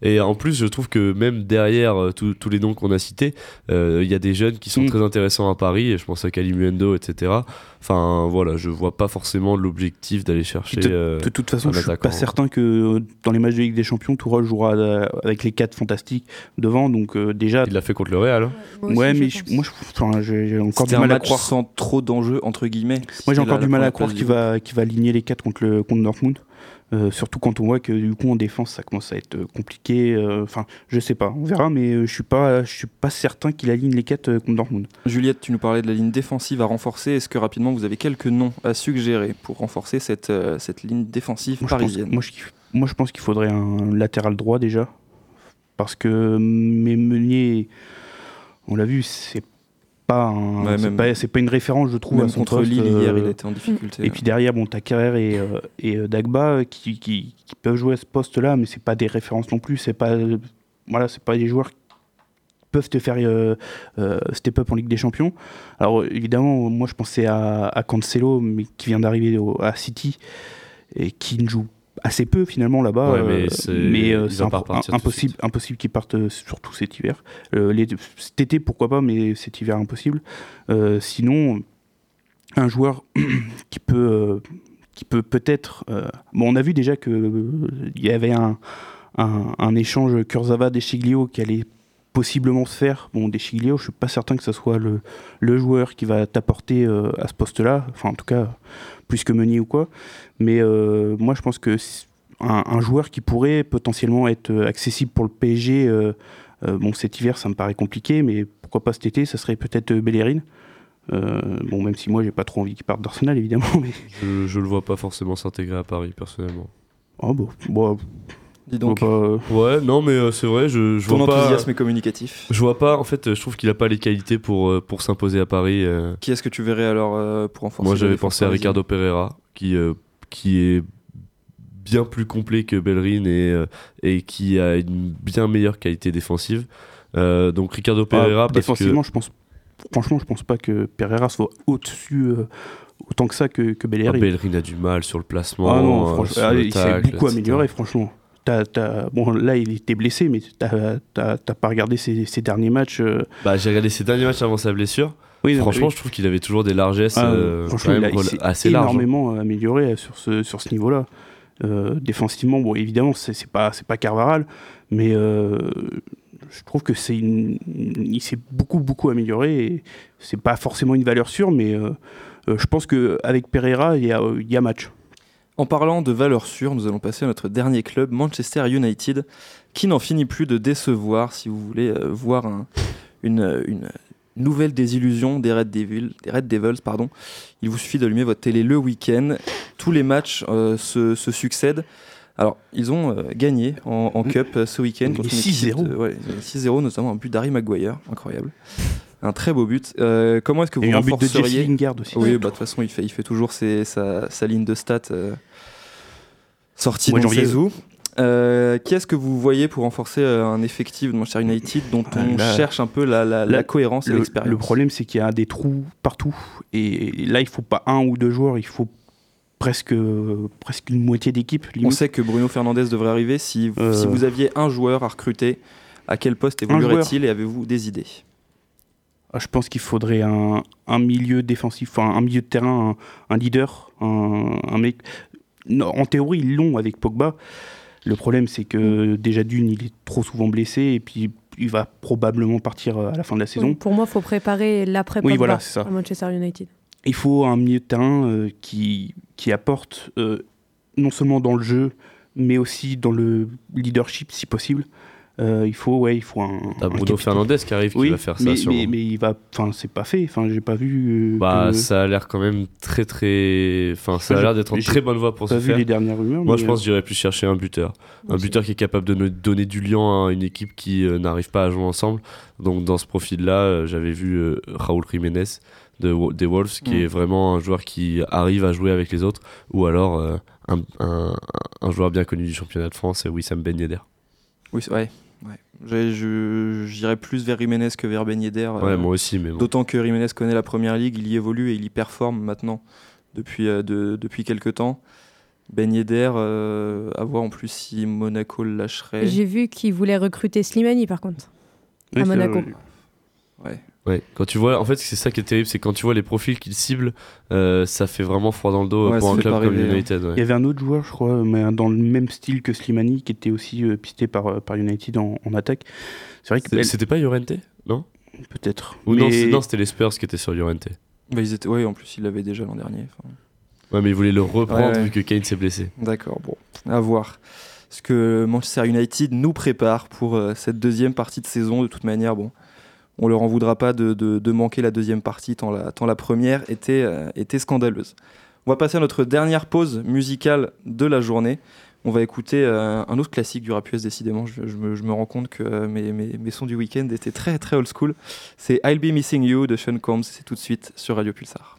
Et en plus, je trouve que même derrière euh, tous les noms qu'on a cités, euh, il y a des jeunes qui sont Mm. très intéressants à Paris. Et je pense à Kalimuendo, etc. Enfin, voilà, je vois pas forcément l'objectif d'aller chercher. De- euh, De toute façon, je suis pas certain que dans les matchs de Ligue des Champions, Tourelle jouera avec les quatre fantastiques devant. Donc déjà, il l'a fait contre le Real. hein. Ouais, mais je- moi, j'ai encore du mal à croire. sans trop d'enjeux, entre guillemets. Moi, j'ai encore du mal à croire va, qu'il va aligner les quatre contre, le, contre Dortmund. Euh, surtout quand on voit que du coup en défense ça commence à être euh, compliqué. euh, Enfin, je sais pas, on verra, mais euh, je suis pas, je suis pas certain qu'il aligne les quatre euh, contre Dortmund. Juliette, tu nous parlais de la ligne défensive à renforcer. Est-ce que rapidement vous avez quelques noms à suggérer pour renforcer cette, euh, cette ligne défensive Moi, je pense, parisienne? moi, je, moi, je pense qu'il faudrait un latéral droit déjà, parce que mes Meunier, on l'a vu, c'est pas, un- Ouais, pas, une référence, je trouve, à son contre poste, Lille euh, hier, il était en difficulté. Et puis derrière, bon, t'as Carrère et, euh, et euh, Dagba euh, qui, qui, qui peuvent jouer à ce poste-là, mais c'est pas des références non plus. C'est pas, euh, voilà, c'est pas des joueurs qui peuvent te faire euh, euh, step up en Ligue des Champions. Alors euh, évidemment, moi je pensais à, à Cancelo, mais qui vient d'arriver à City et qui ne joue assez peu finalement là-bas. Ouais, mais euh, c'est- mais, euh, de impossible, impossible qu'il parte euh, surtout cet hiver. Euh, les- cet été pourquoi pas, mais cet hiver impossible. Euh, sinon, un joueur qui peut, euh, qui peut peut-être. euh, bon, on a vu déjà que euh, il y avait un, un, un échange Kurzawa Deschiglio qui allait possiblement se faire. Bon, Deschiglio, je suis pas certain que ce soit le, le joueur qui va t'apporter euh, à ce poste-là. Enfin, en tout cas, plus que Meunier ou quoi. Mais euh, moi, je pense que un, un joueur qui pourrait potentiellement être euh, accessible pour le PSG. euh, bon, cet hiver, ça me paraît compliqué, mais pourquoi pas cet été Ça serait peut-être Bellerin. Bon, même si moi, j'ai pas trop envie qu'il parte d'Arsenal, évidemment. Mais... Je, je le vois pas forcément s'intégrer à Paris, personnellement. Oh, bon, bon, Dis donc, pas, euh, Ouais, non, mais euh, c'est vrai, je, je ton vois pas. enthousiasme est communicatif. Je vois pas, en fait, je trouve qu'il a pas les qualités pour, euh, pour s'imposer à Paris. euh. Qui est-ce que tu verrais alors euh, pour renforcer Moi, j'avais pensé à Ricardo Pereira, qui, euh, qui est bien plus complet que Bellerin et, euh, et qui a une bien meilleure qualité défensive. Euh, donc Ricardo Pereira, ah, parce que défensivement, je pense. Franchement, je pense pas que Pereira soit au-dessus euh, autant que ça que, que ah, Bellerin. Bellerin a du mal sur le placement. Ah non, euh, sur ah, le il s'est beaucoup etc. amélioré, franchement. T'as- bon, là, il était blessé, mais t'as pas regardé ses, ses derniers matchs. euh, Bah, j'ai regardé ses derniers matchs avant sa blessure. Oui, Franchement, oui. je trouve qu'il avait toujours des largesses Ah, euh, quand il, même a- il assez larges. hein. énormément amélioré sur ce, sur ce niveau-là. Euh, défensivement, bon, évidemment, c'est pas, c'est pas Carvaral, mais euh, je trouve que c'est une- il s'est beaucoup, beaucoup amélioré. C'est pas forcément une valeur sûre, mais euh, je pense qu'avec Pereira, il y a, il y a match. En parlant de valeur sûre, nous allons passer à notre dernier club, Manchester United, qui n'en finit plus de décevoir. Si vous voulez euh, voir un- une, une nouvelle désillusion des Red Devils, des Red Devils pardon, il vous suffit d'allumer votre télé le week-end. Tous les matchs euh, se, se succèdent. Alors, ils ont euh, gagné en, en. Cup ce week-end. Et contre une équipe 6-0. de- ouais, 6-0, notamment un but d'Harry Maguire, incroyable. Un très beau but. Euh, comment est-ce que vous a eu un but de renforceriez Lingard aussi. oui, bah, de toute façon, il fait, il fait toujours ses- sa, sa ligne de stats euh, sortie Mois de dans. 16 août. Euh, qui est-ce que vous voyez pour renforcer euh, un effectif de Manchester United dont Ah, on là- cherche un peu la, la- la là, cohérence et Le, l'expérience le problème, c'est qu'il y a des trous partout. Et là, il faut pas un ou deux joueurs, il faut presque, euh, presque une moitié d'équipe. On sait que Bruno Fernandez devrait arriver. Si, Euh. si vous aviez un joueur à recruter, à quel poste évoluerait-il et avez-vous des idées? Je pense qu'il faudrait un, un milieu défensif, enfin un milieu de terrain, un, un leader, un, un mec. Non, en théorie, ils l'ont avec Pogba. Le problème, c'est que déjà d'une, il est trop souvent blessé et puis il va probablement partir à la fin de la saison. Oui, pour moi, il faut préparer l'après Oui, Pogba voilà, à Manchester United. Il faut un milieu de terrain euh, qui, qui apporte euh, non seulement dans le jeu, mais aussi dans le leadership si possible. Euh, il faut, ouais, il faut un. T'as un Bruno capitaine. Fernandez qui arrive, qui Oui, va faire ça mais, sûrement. mais, mais il va, enfin, c'est pas fait. Enfin, j'ai pas vu. euh, Bah, que- ça a l'air quand même très très. Enfin, ça a l'air d'être en très bonne voie pour se vu faire. les dernières rumeurs. Moi, je pense euh, que j'irais plus chercher un buteur. Un buteur qui est capable de donner du lien à une équipe qui euh, n'arrive pas à jouer ensemble. Donc, dans ce profil-là, euh, j'avais vu euh, Raúl Jiménez de, des Wolves, qui est vraiment un joueur qui arrive à jouer avec les autres. Ou alors euh, un, un- un joueur bien connu du championnat de France, Wissam Ben Yedder. Oui, c'est- ouais. Ouais. J'irais plus vers Jiménez que vers Ben Yedder. euh, Ouais, moi aussi, mais bon. D'autant que Jiménez connaît la première ligue, il y évolue et il y performe maintenant depuis, euh, de- depuis quelques temps. Ben Yedder, euh, à voir en plus si Monaco le lâcherait. J'ai vu qu'ils voulaient recruter Slimani, par contre. oui, à Monaco. Ouais. Ouais, quand tu vois, en fait, c'est ça qui est terrible, c'est quand tu vois les profils qu'ils ciblent, euh, ça fait vraiment froid dans le dos Ouais, pour un club comme hein. United. ouais. Il y avait un autre joueur, je crois, mais dans le même style que Slimani, qui était aussi euh, pisté par, euh, par United en, en attaque. C'est vrai que C'est- C'était pas Llorente Non? Peut-être. Ou non, Mais- c'est- non, c'était les Spurs qui étaient sur Llorente. Bah, ils étaient... ouais, en plus, il l'avait déjà l'an dernier. enfin. Ouais, mais ils voulaient le reprendre Ouais, ouais. vu que Kane s'est blessé. D'accord, bon, à voir. Ce que Manchester United nous prépare pour euh, cette deuxième partie de saison, de toute manière, bon, on leur en voudra pas de, de- manquer la deuxième partie, tant la, tant la première était, euh, était scandaleuse. On va passer à notre dernière pause musicale de la journée. On va écouter euh, un autre classique du rap US, décidément. Je, je me, je me rends compte que euh, mes, mes- mes sons du week-end étaient très très old school. C'est I'll Be Missing You de Sean Combs. C'est tout de suite sur Radio Pulsar.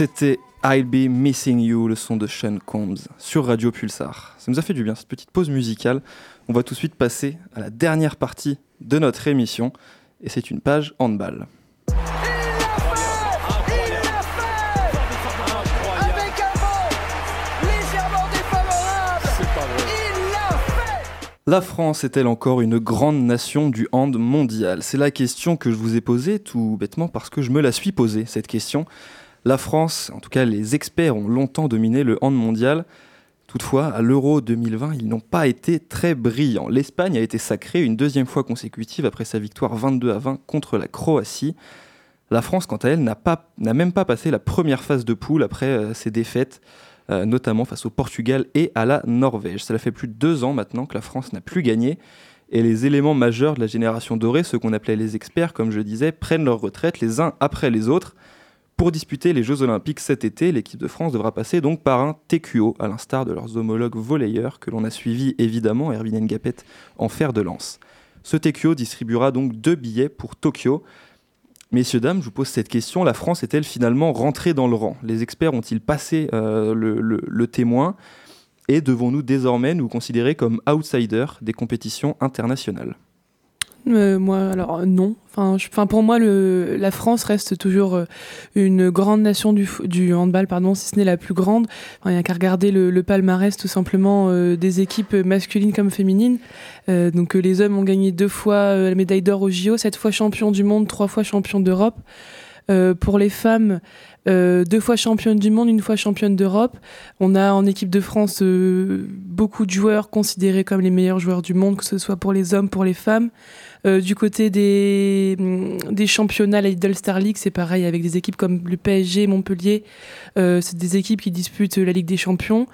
C'était I'll Be Missing You, le son de Sean Combs sur Radio Pulsar. Ça nous a fait du bien cette petite pause musicale. On va tout de suite passer à la dernière partie de notre émission et c'est une page handball. La France est-elle encore une grande nation du hand mondial? C'est la question que je vous ai posée tout bêtement parce que je me la suis posée, cette question. La France, en tout cas les experts, ont longtemps dominé le hand mondial. Toutefois, à l'Euro 2020, ils n'ont pas été très brillants. L'Espagne a été sacrée une deuxième fois consécutive après sa victoire 22 à 20 contre la Croatie. La France, quant à elle, n'a même pas passé la première phase de poule après euh, ses défaites, euh, notamment face au Portugal et à la Norvège. Cela fait plus de deux ans maintenant que la France n'a plus gagné. Et les éléments majeurs de la génération dorée, ceux qu'on appelait les experts, comme je disais, prennent leur retraite les uns après les autres. Pour disputer les Jeux Olympiques cet été, l'équipe de France devra passer donc par un TQO, à l'instar de leurs homologues volleyeurs que l'on a suivi évidemment, Erwin Ngapet en fer de lance. Ce TQO distribuera donc deux billets pour Tokyo. Messieurs, dames, je vous pose cette question. La France est-elle finalement rentrée dans le rang? Les experts ont-ils passé euh, le, témoin? Et devons-nous désormais nous considérer comme outsiders des compétitions internationales? Euh, moi, alors non. Enfin, pour moi, la France reste toujours euh, une grande nation du, handball, pardon, si ce n'est la plus grande. Il n'y a qu'à regarder le, palmarès tout simplement euh, des équipes masculines comme féminines. Donc les hommes ont gagné deux fois la médaille d'or au JO, sept fois champion du monde, trois fois champion d'Europe. Pour les femmes, deux fois championne du monde, une fois championne d'Europe. On a en équipe de France beaucoup de joueurs considérés comme les meilleurs joueurs du monde, que ce soit pour les hommes, pour les femmes. Euh, du côté des, hum, des championnats, la Lidl Star League, c'est pareil avec des équipes comme le PSG, Montpellier. Euh, c'est des équipes qui disputent la Ligue des Champions.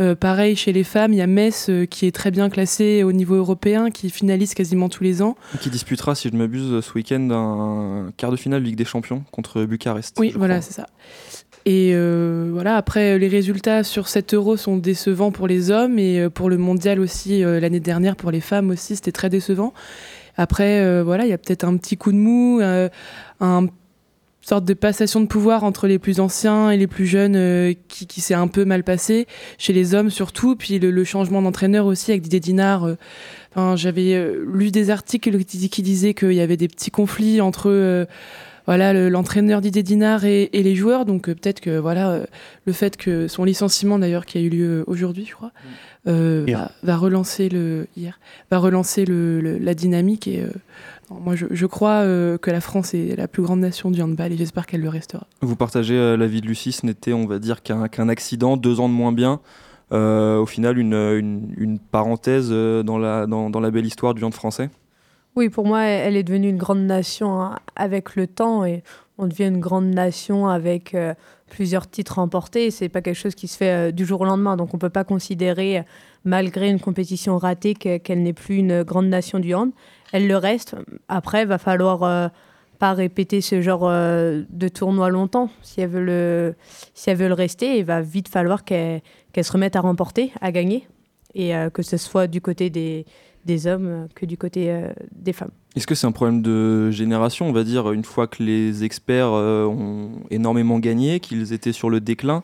Euh, pareil chez les femmes, il y a Metz qui est très bien classée au niveau européen, qui finalise quasiment tous les ans. Qui disputera, si je ne m'abuse, ce week-end un quart de finale Ligue des Champions contre Bucarest. Oui, voilà, c'est ça. Et euh, voilà, après, les résultats sur cet euro sont décevants pour les hommes et pour le mondial aussi, l'année dernière, pour les femmes aussi, c'était très décevant. Après, euh, voilà, il y a peut-être un petit coup de mou, euh, un sorte de passation de pouvoir entre les plus anciens et les plus jeunes euh, qui, qui s'est un peu mal passé, chez les hommes surtout, puis le, le changement d'entraîneur aussi avec Didier Dinard. euh, Enfin, J'avais euh, lu des articles qui, qui disaient qu'il y avait des petits conflits entre... euh, voilà le- l'entraîneur Didier Dinard et, et les joueurs. Donc euh, peut-être que voilà euh, le fait que son licenciement d'ailleurs qui a eu lieu aujourd'hui, je crois, euh, Hier. va, va relancer le hier, va relancer le, le- la dynamique et euh, non, moi je, je crois euh, que la France est la plus grande nation du handball et j'espère qu'elle le restera. Vous partagez euh, l'avis de Lucie, ce n'était, on va dire, qu'un accident, deux ans de moins bien. Euh, au final, une, une- une parenthèse euh, dans la, dans, dans la belle histoire du hand français? Oui, pour moi, elle est devenue une grande nation hein, avec le temps et on devient une grande nation avec euh, plusieurs titres remportés. C'est pas quelque chose qui se fait euh, du jour au lendemain, donc on peut pas considérer, malgré une compétition ratée, que- qu'elle n'est plus une grande nation du hand. Elle le reste. Après, va falloir euh, pas répéter ce genre de tournoi longtemps. Si elle veut le, si elle veut le rester, il va vite falloir qu'elle se remette à remporter, à gagner, et que ce soit du côté des des hommes euh, que du côté euh, des femmes. Est-ce que c'est un problème de génération, on va dire, une fois que les experts euh, ont énormément gagné, qu'ils étaient sur le déclin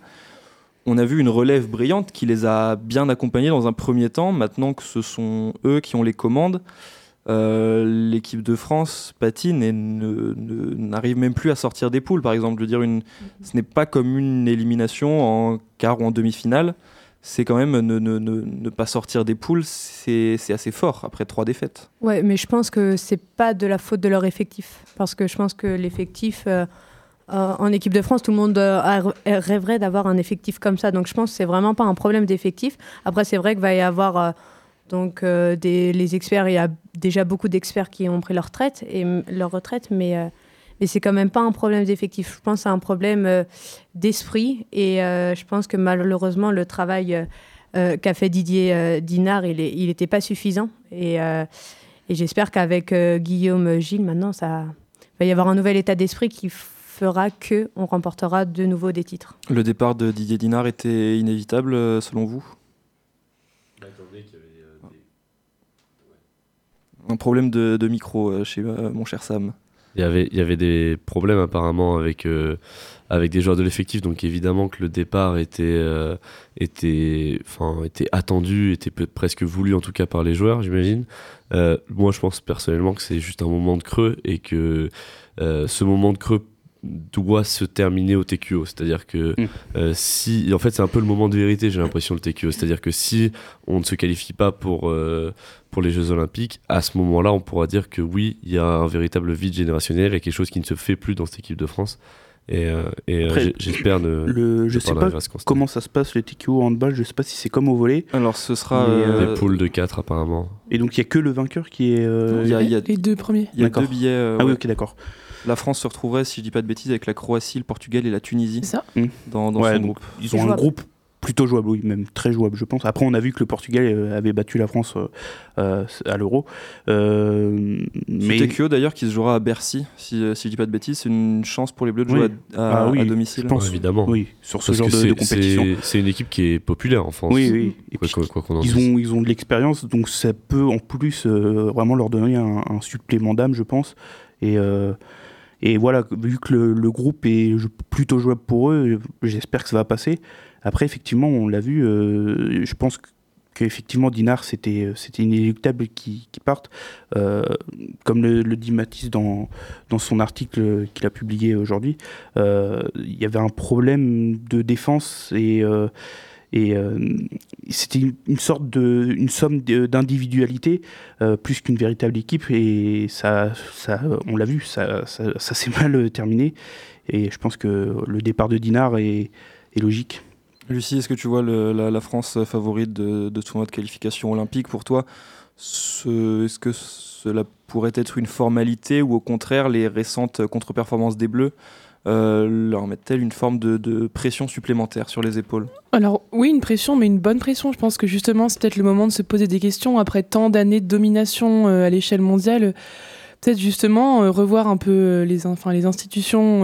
on a vu une relève brillante qui les a bien accompagnés dans un premier temps. Maintenant que ce sont eux qui ont les commandes, l'équipe de France patine et n'arrive même plus à sortir des poules. Par exemple, je veux dire, une, ce n'est pas comme une élimination en quart ou en demi-finale. C'est quand même ne, ne- ne- pas sortir des poules, c'est assez fort après trois défaites. Ouais, mais je pense que c'est pas de la faute de leur effectif. Parce que je pense que l'effectif, euh, euh, en équipe de France, tout le monde euh, rêverait d'avoir un effectif comme ça. Donc je pense que c'est vraiment pas un problème d'effectif. Après, c'est vrai qu'il va y avoir donc, les experts. Il y a déjà beaucoup d'experts qui ont pris leur retraite, et, leur retraite mais, mais c'est quand même pas un problème d'effectif. Je pense c'est un problème euh, d'esprit. Et euh, je pense que malheureusement, le travail euh, qu'a fait Didier euh, Dinard, il n'était pas suffisant. Et. euh, et j'espère qu'avec euh, Guillaume Gilles, maintenant, ça va y avoir un nouvel état d'esprit qui fera que on remportera de nouveau des titres. Le départ de Didier Dinard était inévitable selon vous? Un problème de, de micro euh, chez euh, mon cher Sam. Il y avait, il y avait des problèmes apparemment avec, euh, avec des joueurs de l'effectif, donc évidemment que le départ était, euh, était, était attendu, était presque voulu en tout cas par les joueurs, j'imagine. Euh, moi, je pense personnellement que c'est juste un moment de creux et que euh, ce moment de creux doit se terminer au TQO. C'est-à-dire que Mm. euh, si, en fait, c'est un peu le moment de vérité, j'ai l'impression, le TQO. C'est-à-dire que si on ne se qualifie pas pour, euh, pour les Jeux Olympiques, à ce moment-là, on pourra dire que oui, il y a un véritable vide générationnel et quelque chose qui ne se fait plus dans cette équipe de France. Et, euh, et Après, j'ai- j'espère ne. Le, je ne sais pas comment ça se passe les TQO en handball, je sais pas si c'est comme au volet. Alors ce sera. Euh, Des poules de 4 apparemment. Et donc il y a que le vainqueur qui est. euh, Il y a- il y a- Les deux premiers. Il y a deux billets. euh, Ah oui, ouais. ok, d'accord. La France se retrouverait, si je dis pas de bêtises, avec la Croatie, le Portugal et la Tunisie C'est ça. dans, dans Ouais, son groupe. Ils C'est ont un groupe plutôt jouable, oui, même très jouable, je pense. Après, on a vu que le Portugal euh, avait battu la France euh, euh, à l'Euro. Euh, Mais... TQO d'ailleurs qui se jouera à Bercy, si, si je dis pas de bêtises, c'est une chance pour les Bleus de Oui. jouer à, à- Ah oui, à domicile. je pense. Ouais, évidemment. oui, sur ce Parce genre de, de compétition. c'est- une équipe qui est populaire en France. Oui, oui. Et Quoi puis, quoi- quoi qu'on en ils ont, ils ont de l'expérience, donc ça peut en plus euh, vraiment leur donner un, un supplément d'âme, je pense. Et, euh, et voilà, vu que le, groupe est plutôt jouable pour eux, j'espère que ça va passer. Après, effectivement, on l'a vu, euh, je pense que qu'effectivement Dinard c'était c'était inéluctable qu'il qu'il parte Euh, comme le, dit Mathis dans, dans son article qu'il a publié aujourd'hui euh, il y avait un problème de défense et euh, et euh, c'était une, sorte de une somme d'individualité euh, plus qu'une véritable équipe. Et ça ça on l'a vu ça ça, s'est mal euh, terminé. Et je pense que le départ de Dinard est, logique. Lucie, est-ce que tu vois la, France favorite de, de tournoi de qualification olympique pour toi? Ce- Est-ce que cela pourrait être une formalité ou au contraire les récentes contre-performances des Bleus euh, leur mettent-elles une forme de, pression supplémentaire sur les épaules Alors oui, une pression, mais une bonne pression. Je pense que justement, c'est peut-être le moment de se poser des questions après tant d'années de domination euh, à l'échelle mondiale. Peut-être justement euh, revoir un peu euh, les, institutions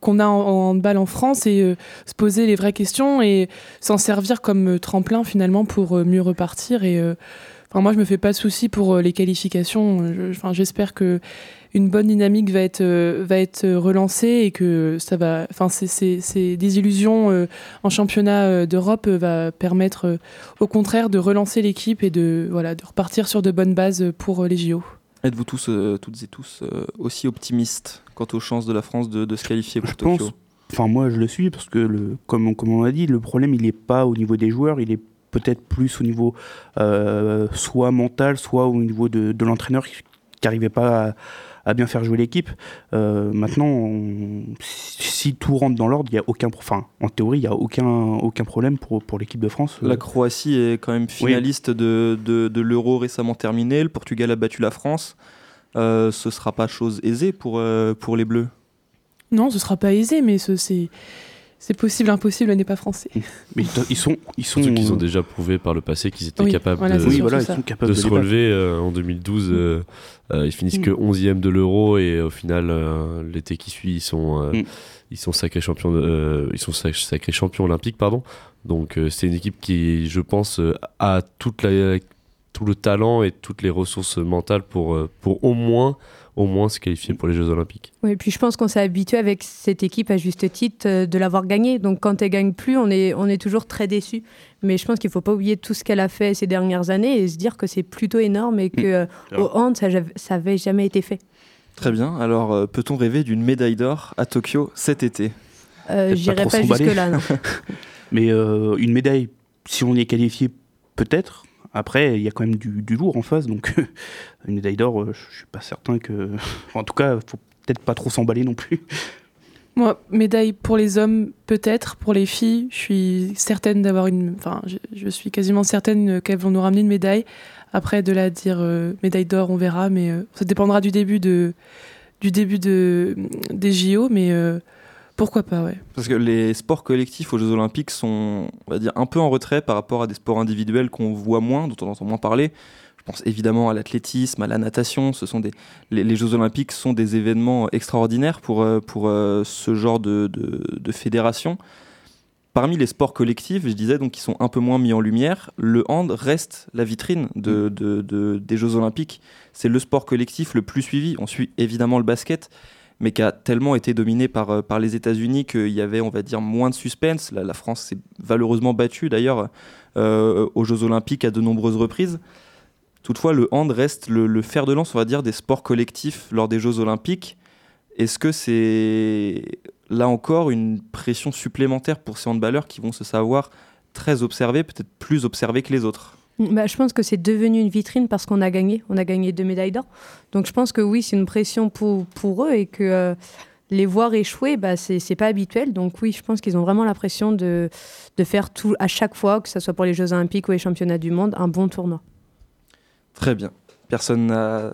qu'on a en, en handball en France et se poser les vraies questions et s'en servir comme tremplin finalement pour mieux repartir. Et enfin, moi, je me fais pas de soucis pour les qualifications. J'espère que une bonne dynamique va être euh, va être relancée et que ça va. Enfin, c'est- c'est c'est des illusions euh, en championnat euh, d'Europe euh, va permettre euh, au contraire de relancer l'équipe et de voilà de repartir sur de bonnes bases pour euh, les JO. Êtes-vous tous, euh, toutes et tous euh, aussi optimistes quant aux chances de la France de, de se qualifier pour Je Tokyo pense, enfin moi je le suis parce que le, comme, on- comme on l'a dit, le problème il n'est pas au niveau des joueurs, il est peut-être plus au niveau euh, soit mental, soit au niveau de, de l'entraîneur qui n'arrivait pas à, à bien faire jouer l'équipe. Euh, maintenant, on- si, si tout rentre dans l'ordre, il y a aucun, pro- enfin en théorie, il y a aucun aucun problème pour, pour l'équipe de France. La Euh, Croatie est quand même finaliste de, de, de l'Euro récemment terminé. Le Portugal a battu la France. Euh, ce sera pas chose aisée pour, euh, pour les Bleus? Non, ce sera pas aisé, mais ce- c'est possible, impossible n'est pas français. mais ils sont, ils sont, Surtout qu'ils ont euh, déjà prouvé par le passé qu'ils étaient Oui, capables voilà, de, c'est oui, surtout voilà, ils ça. sont capables de de, se relever euh, en 2012. euh, euh, ils finissent que 11e de l'Euro et au final, euh, l'été qui suit, ils sont, euh, Mm. ils sont sacrés champions, de- euh, ils sont sac- sacrés champions olympiques, pardon. Donc euh, c'est une équipe qui, je pense, euh, a toute la, tout le talent et toutes les ressources mentales pour, euh, pour au moins, au moins se qualifier pour les Jeux Olympiques. Oui, puis je pense qu'on s'est habitué avec cette équipe à juste titre euh, de l'avoir gagnée. Donc quand elle gagne plus, on est, on est toujours très déçu. Mais je pense qu'il faut pas oublier tout ce qu'elle a fait ces dernières années et se dire que c'est plutôt énorme et que euh, grave. au hand, ça, j'avais- ça avait jamais été fait. Très bien. Alors, euh, peut-on rêver d'une médaille d'or à Tokyo cet été? Euh, J'irai pas pas, jusque-là. Mais euh, une médaille, si on y est qualifié, peut-être? Après, il y a quand même du, lourd en face, donc une médaille d'or, euh, je suis pas certain que. En tout cas, faut peut-être pas trop s'emballer non plus. Moi, médaille pour les hommes, peut-être. Pour les filles, je suis certaine d'avoir une. Enfin, je, je suis quasiment certaine qu'elles vont nous ramener une médaille. Après, de là à dire euh, médaille d'or, on verra, mais euh, ça dépendra du début de du début de des JO, mais pourquoi pas, ouais. Parce que les sports collectifs aux Jeux Olympiques sont, on va dire, un peu en retrait par rapport à des sports individuels qu'on voit moins, dont on entend moins parler. Je pense évidemment à l'athlétisme, à la natation. Ce sont des, les, les Jeux Olympiques sont des événements extraordinaires pour, euh, pour euh, ce genre de, de, de fédération. Parmi les sports collectifs, je disais donc qui sont un peu moins mis en lumière, le hand reste la vitrine de- de- des Jeux Olympiques. C'est le sport collectif le plus suivi. On suit évidemment le basket, mais qui a tellement été dominé par, euh, par les États-Unis qu'il y avait, on va dire, moins de suspense. La, France s'est valeureusement battue d'ailleurs euh, aux Jeux Olympiques à de nombreuses reprises. Toutefois, le hand reste le, le fer de lance, on va dire, des sports collectifs lors des Jeux Olympiques. Est-ce que c'est là encore une pression supplémentaire pour ces handballeurs qui vont se savoir très observés, peut-être plus observés que les autres? Bah, je pense que c'est devenu une vitrine parce qu'on a gagné. On a gagné deux médailles d'or. Donc je pense que oui, c'est une pression pour, pour eux et que euh, les voir échouer, bah, c'est c'est pas habituel. Donc oui, je pense qu'ils ont vraiment la pression de, de faire tout à chaque fois, que ce soit pour les Jeux Olympiques ou les Championnats du Monde, un bon tournoi. Très bien. Personne n'a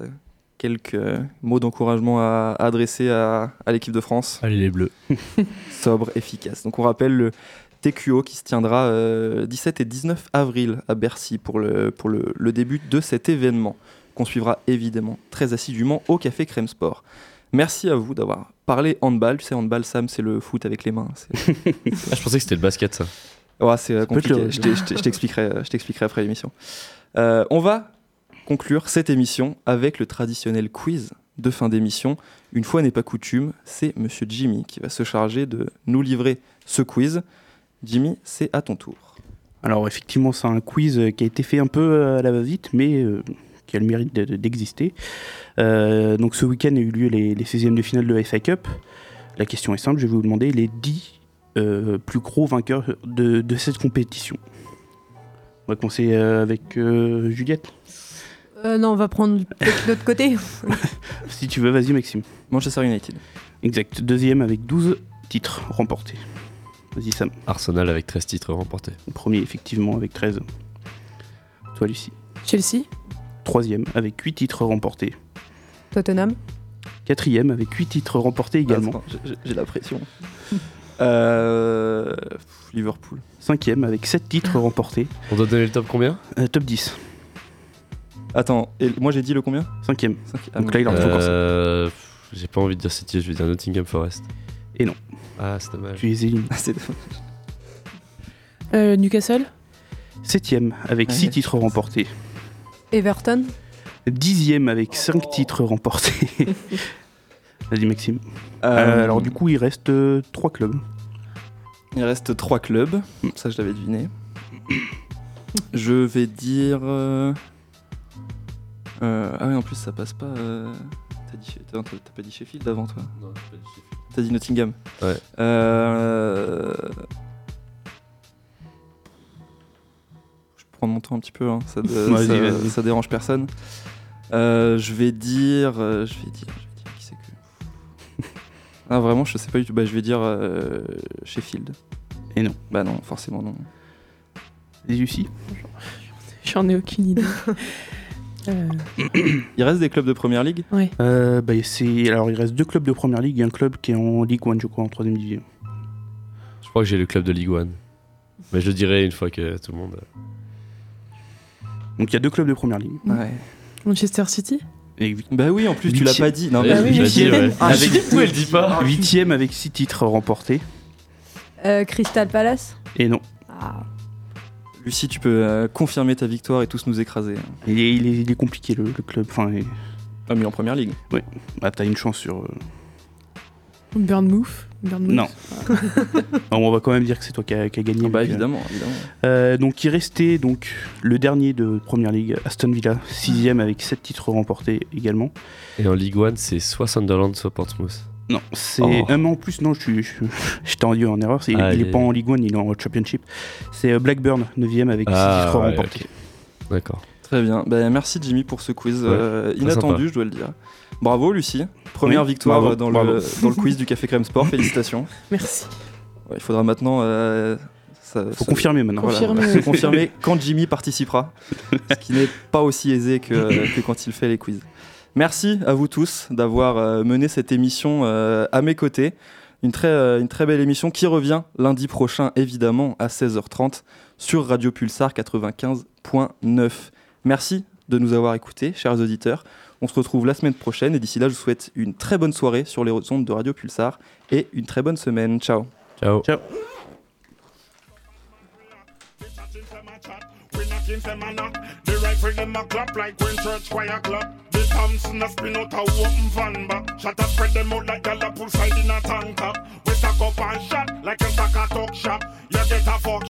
quelques euh, mots d'encouragement à, à adresser à, à l'équipe de France? Allez les Bleus. Sobre, efficace. Donc on rappelle le TQO qui se tiendra euh, 17 et 19 avril à Bercy pour le, pour le, le début de cet événement qu'on suivra évidemment très assidûment au Café Crème Sport. Merci à vous d'avoir parlé handball. Tu sais, handball, Sam, c'est le foot avec les mains. Ah, je pensais que c'était le basket ça. Ouais, c'est euh, compliqué. euh, je t'expliquerai après l'émission. Euh, on va conclure cette émission avec le traditionnel quiz de fin d'émission. Une fois n'est pas coutume, c'est Monsieur Jimmy qui va se charger de nous livrer ce quiz. Jimmy, c'est à ton tour. Alors, effectivement, c'est un quiz euh, qui a été fait un peu euh, à la va-vite, mais euh, qui a le mérite de- de- d'exister. Euh, donc, ce week-end a eu lieu les, les 16e de finale de la FA Cup. La question est simple, je vais vous demander les 10 euh, plus gros vainqueurs de, de cette compétition. On va commencer avec euh, Juliette. Euh, non, on va prendre peut-être l'autre côté. Si tu veux, vas-y, Maxime. Manchester United. Exact. Deuxième avec 12 titres remportés. Vas-y, Sam. Arsenal avec 13 titres remportés. Premier, effectivement, avec 13. Toi, Lucie. Chelsea, Troisième, avec 8 titres remportés. Tottenham. Quatrième, avec 8 titres remportés également. Attends, j'ai- j'ai- J'ai la pression. Euh, Liverpool. Cinquième, avec 7 titres remportés. On doit donner le top combien? Euh, top 10. Attends, et moi j'ai dit le combien? Cinquième. Cinq- ah, Donc là, il en faut encore ça. Euh, pff, J'ai pas envie de dire City, je vais dire Nottingham Forest. Et non. Ah, c'est dommage. Tu les élimines. Ah, c'est- euh, Newcastle, Septième, avec 6 Ouais. titres remportés. Everton. Dixième, avec 5 titres remportés. Vas-y, Maxime. Euh, Euh, alors, du coup, il reste 3 clubs. Il reste trois clubs, ça je l'avais deviné. Je vais dire. euh, Euh, ah oui, en plus, ça passe pas. euh, T'as dit, t'as- t'as pas dit Sheffield avant, toi? Non, j'ai pas dit Sheffield. T'as dit Nottingham. Ouais. Euh... Je prendre mon temps un petit peu, hein. ça, dé- Vas-y, ça- vas-y. ça dérange personne. Euh, je vais dire. euh, je vais dire. Je vais dire qui c'est que. ah, vraiment, je sais pas du tout. Bah, je vais dire euh, Sheffield. Et non. Bah, non, forcément, non. Les UC J'en ai aucune idée. Euh, Il reste des clubs de première ligue? Ouais. Euh, bah, c'est... Alors, il reste deux clubs de première ligue et un club qui est en Ligue 1, je crois, en troisième division. Je crois que j'ai le club de Ligue 1. Mais je le dirai une fois que tout le monde. Donc, il y a deux clubs de première ligue. Ouais. Manchester City? Et Bah, oui, en plus, tu l'as Huitième. pas dit. Non, mais oui, huitième. ouais. Ah, avec Pourquoi elle dit pas huitième avec six titres remportés. Euh, Crystal Palace? Et non. Ah. Lucie, tu peux euh, confirmer ta victoire et tous nous écraser. Il est, il est, il est compliqué, le, le club. Enfin, et- Ah, mais en première ligue. bah, t'as une chance sur... euh, Bournemouth Bournemouth. Non. Non, on va quand même dire que c'est toi qui as qui as gagné. Ah, bah, que- évidemment, évidemment. Euh, donc il restait donc le dernier de Première Ligue, Aston Villa, sixième avec 7 titres remportés également. Et en Ligue 1, c'est soit Sunderland, soit Portsmouth. Non, c'est Oh. un an en plus. Non, je suis, je, je t'ai rendu en erreur. il, Aïe, il est pas en Ligue 1, il est en Championship. C'est euh, Blackburn, 9 avec 6 Ah, titres ouais, remportés. ok. D'accord. Très bien. Bah, merci Jimmy pour ce quiz Ouais, euh, inattendu, sympa. je dois le dire. Bravo Lucie. Première Oui, victoire bravo, euh, dans, bravo. Le, dans le quiz du Café Crème Sport. Félicitations. Merci. Ouais, il faudra maintenant. euh, ça- Faut ça- confirmer maintenant. voilà, Confirmer, voilà, confirmer quand Jimmy participera, ce qui n'est pas aussi aisé que, que quand il fait les quiz. Merci à vous tous d'avoir euh, mené cette émission euh, à mes côtés. Une très, euh, une très belle émission qui revient lundi prochain, évidemment, à 16h30 sur Radio Pulsar 95.9. Merci de nous avoir écoutés, chers auditeurs. On se retrouve la semaine prochaine et d'ici là, je vous souhaite une très bonne soirée sur les ondes de Radio Pulsar et une très bonne semaine. Ciao. Ciao. Ciao. We knocking them a knock. The rifle them a clap like when church choir clap. The Thompson a spin out a open van back. Shot a spread them out like gyal a pull side in a tank top. We stack up and shot like a sack a talk shop. You get a fuck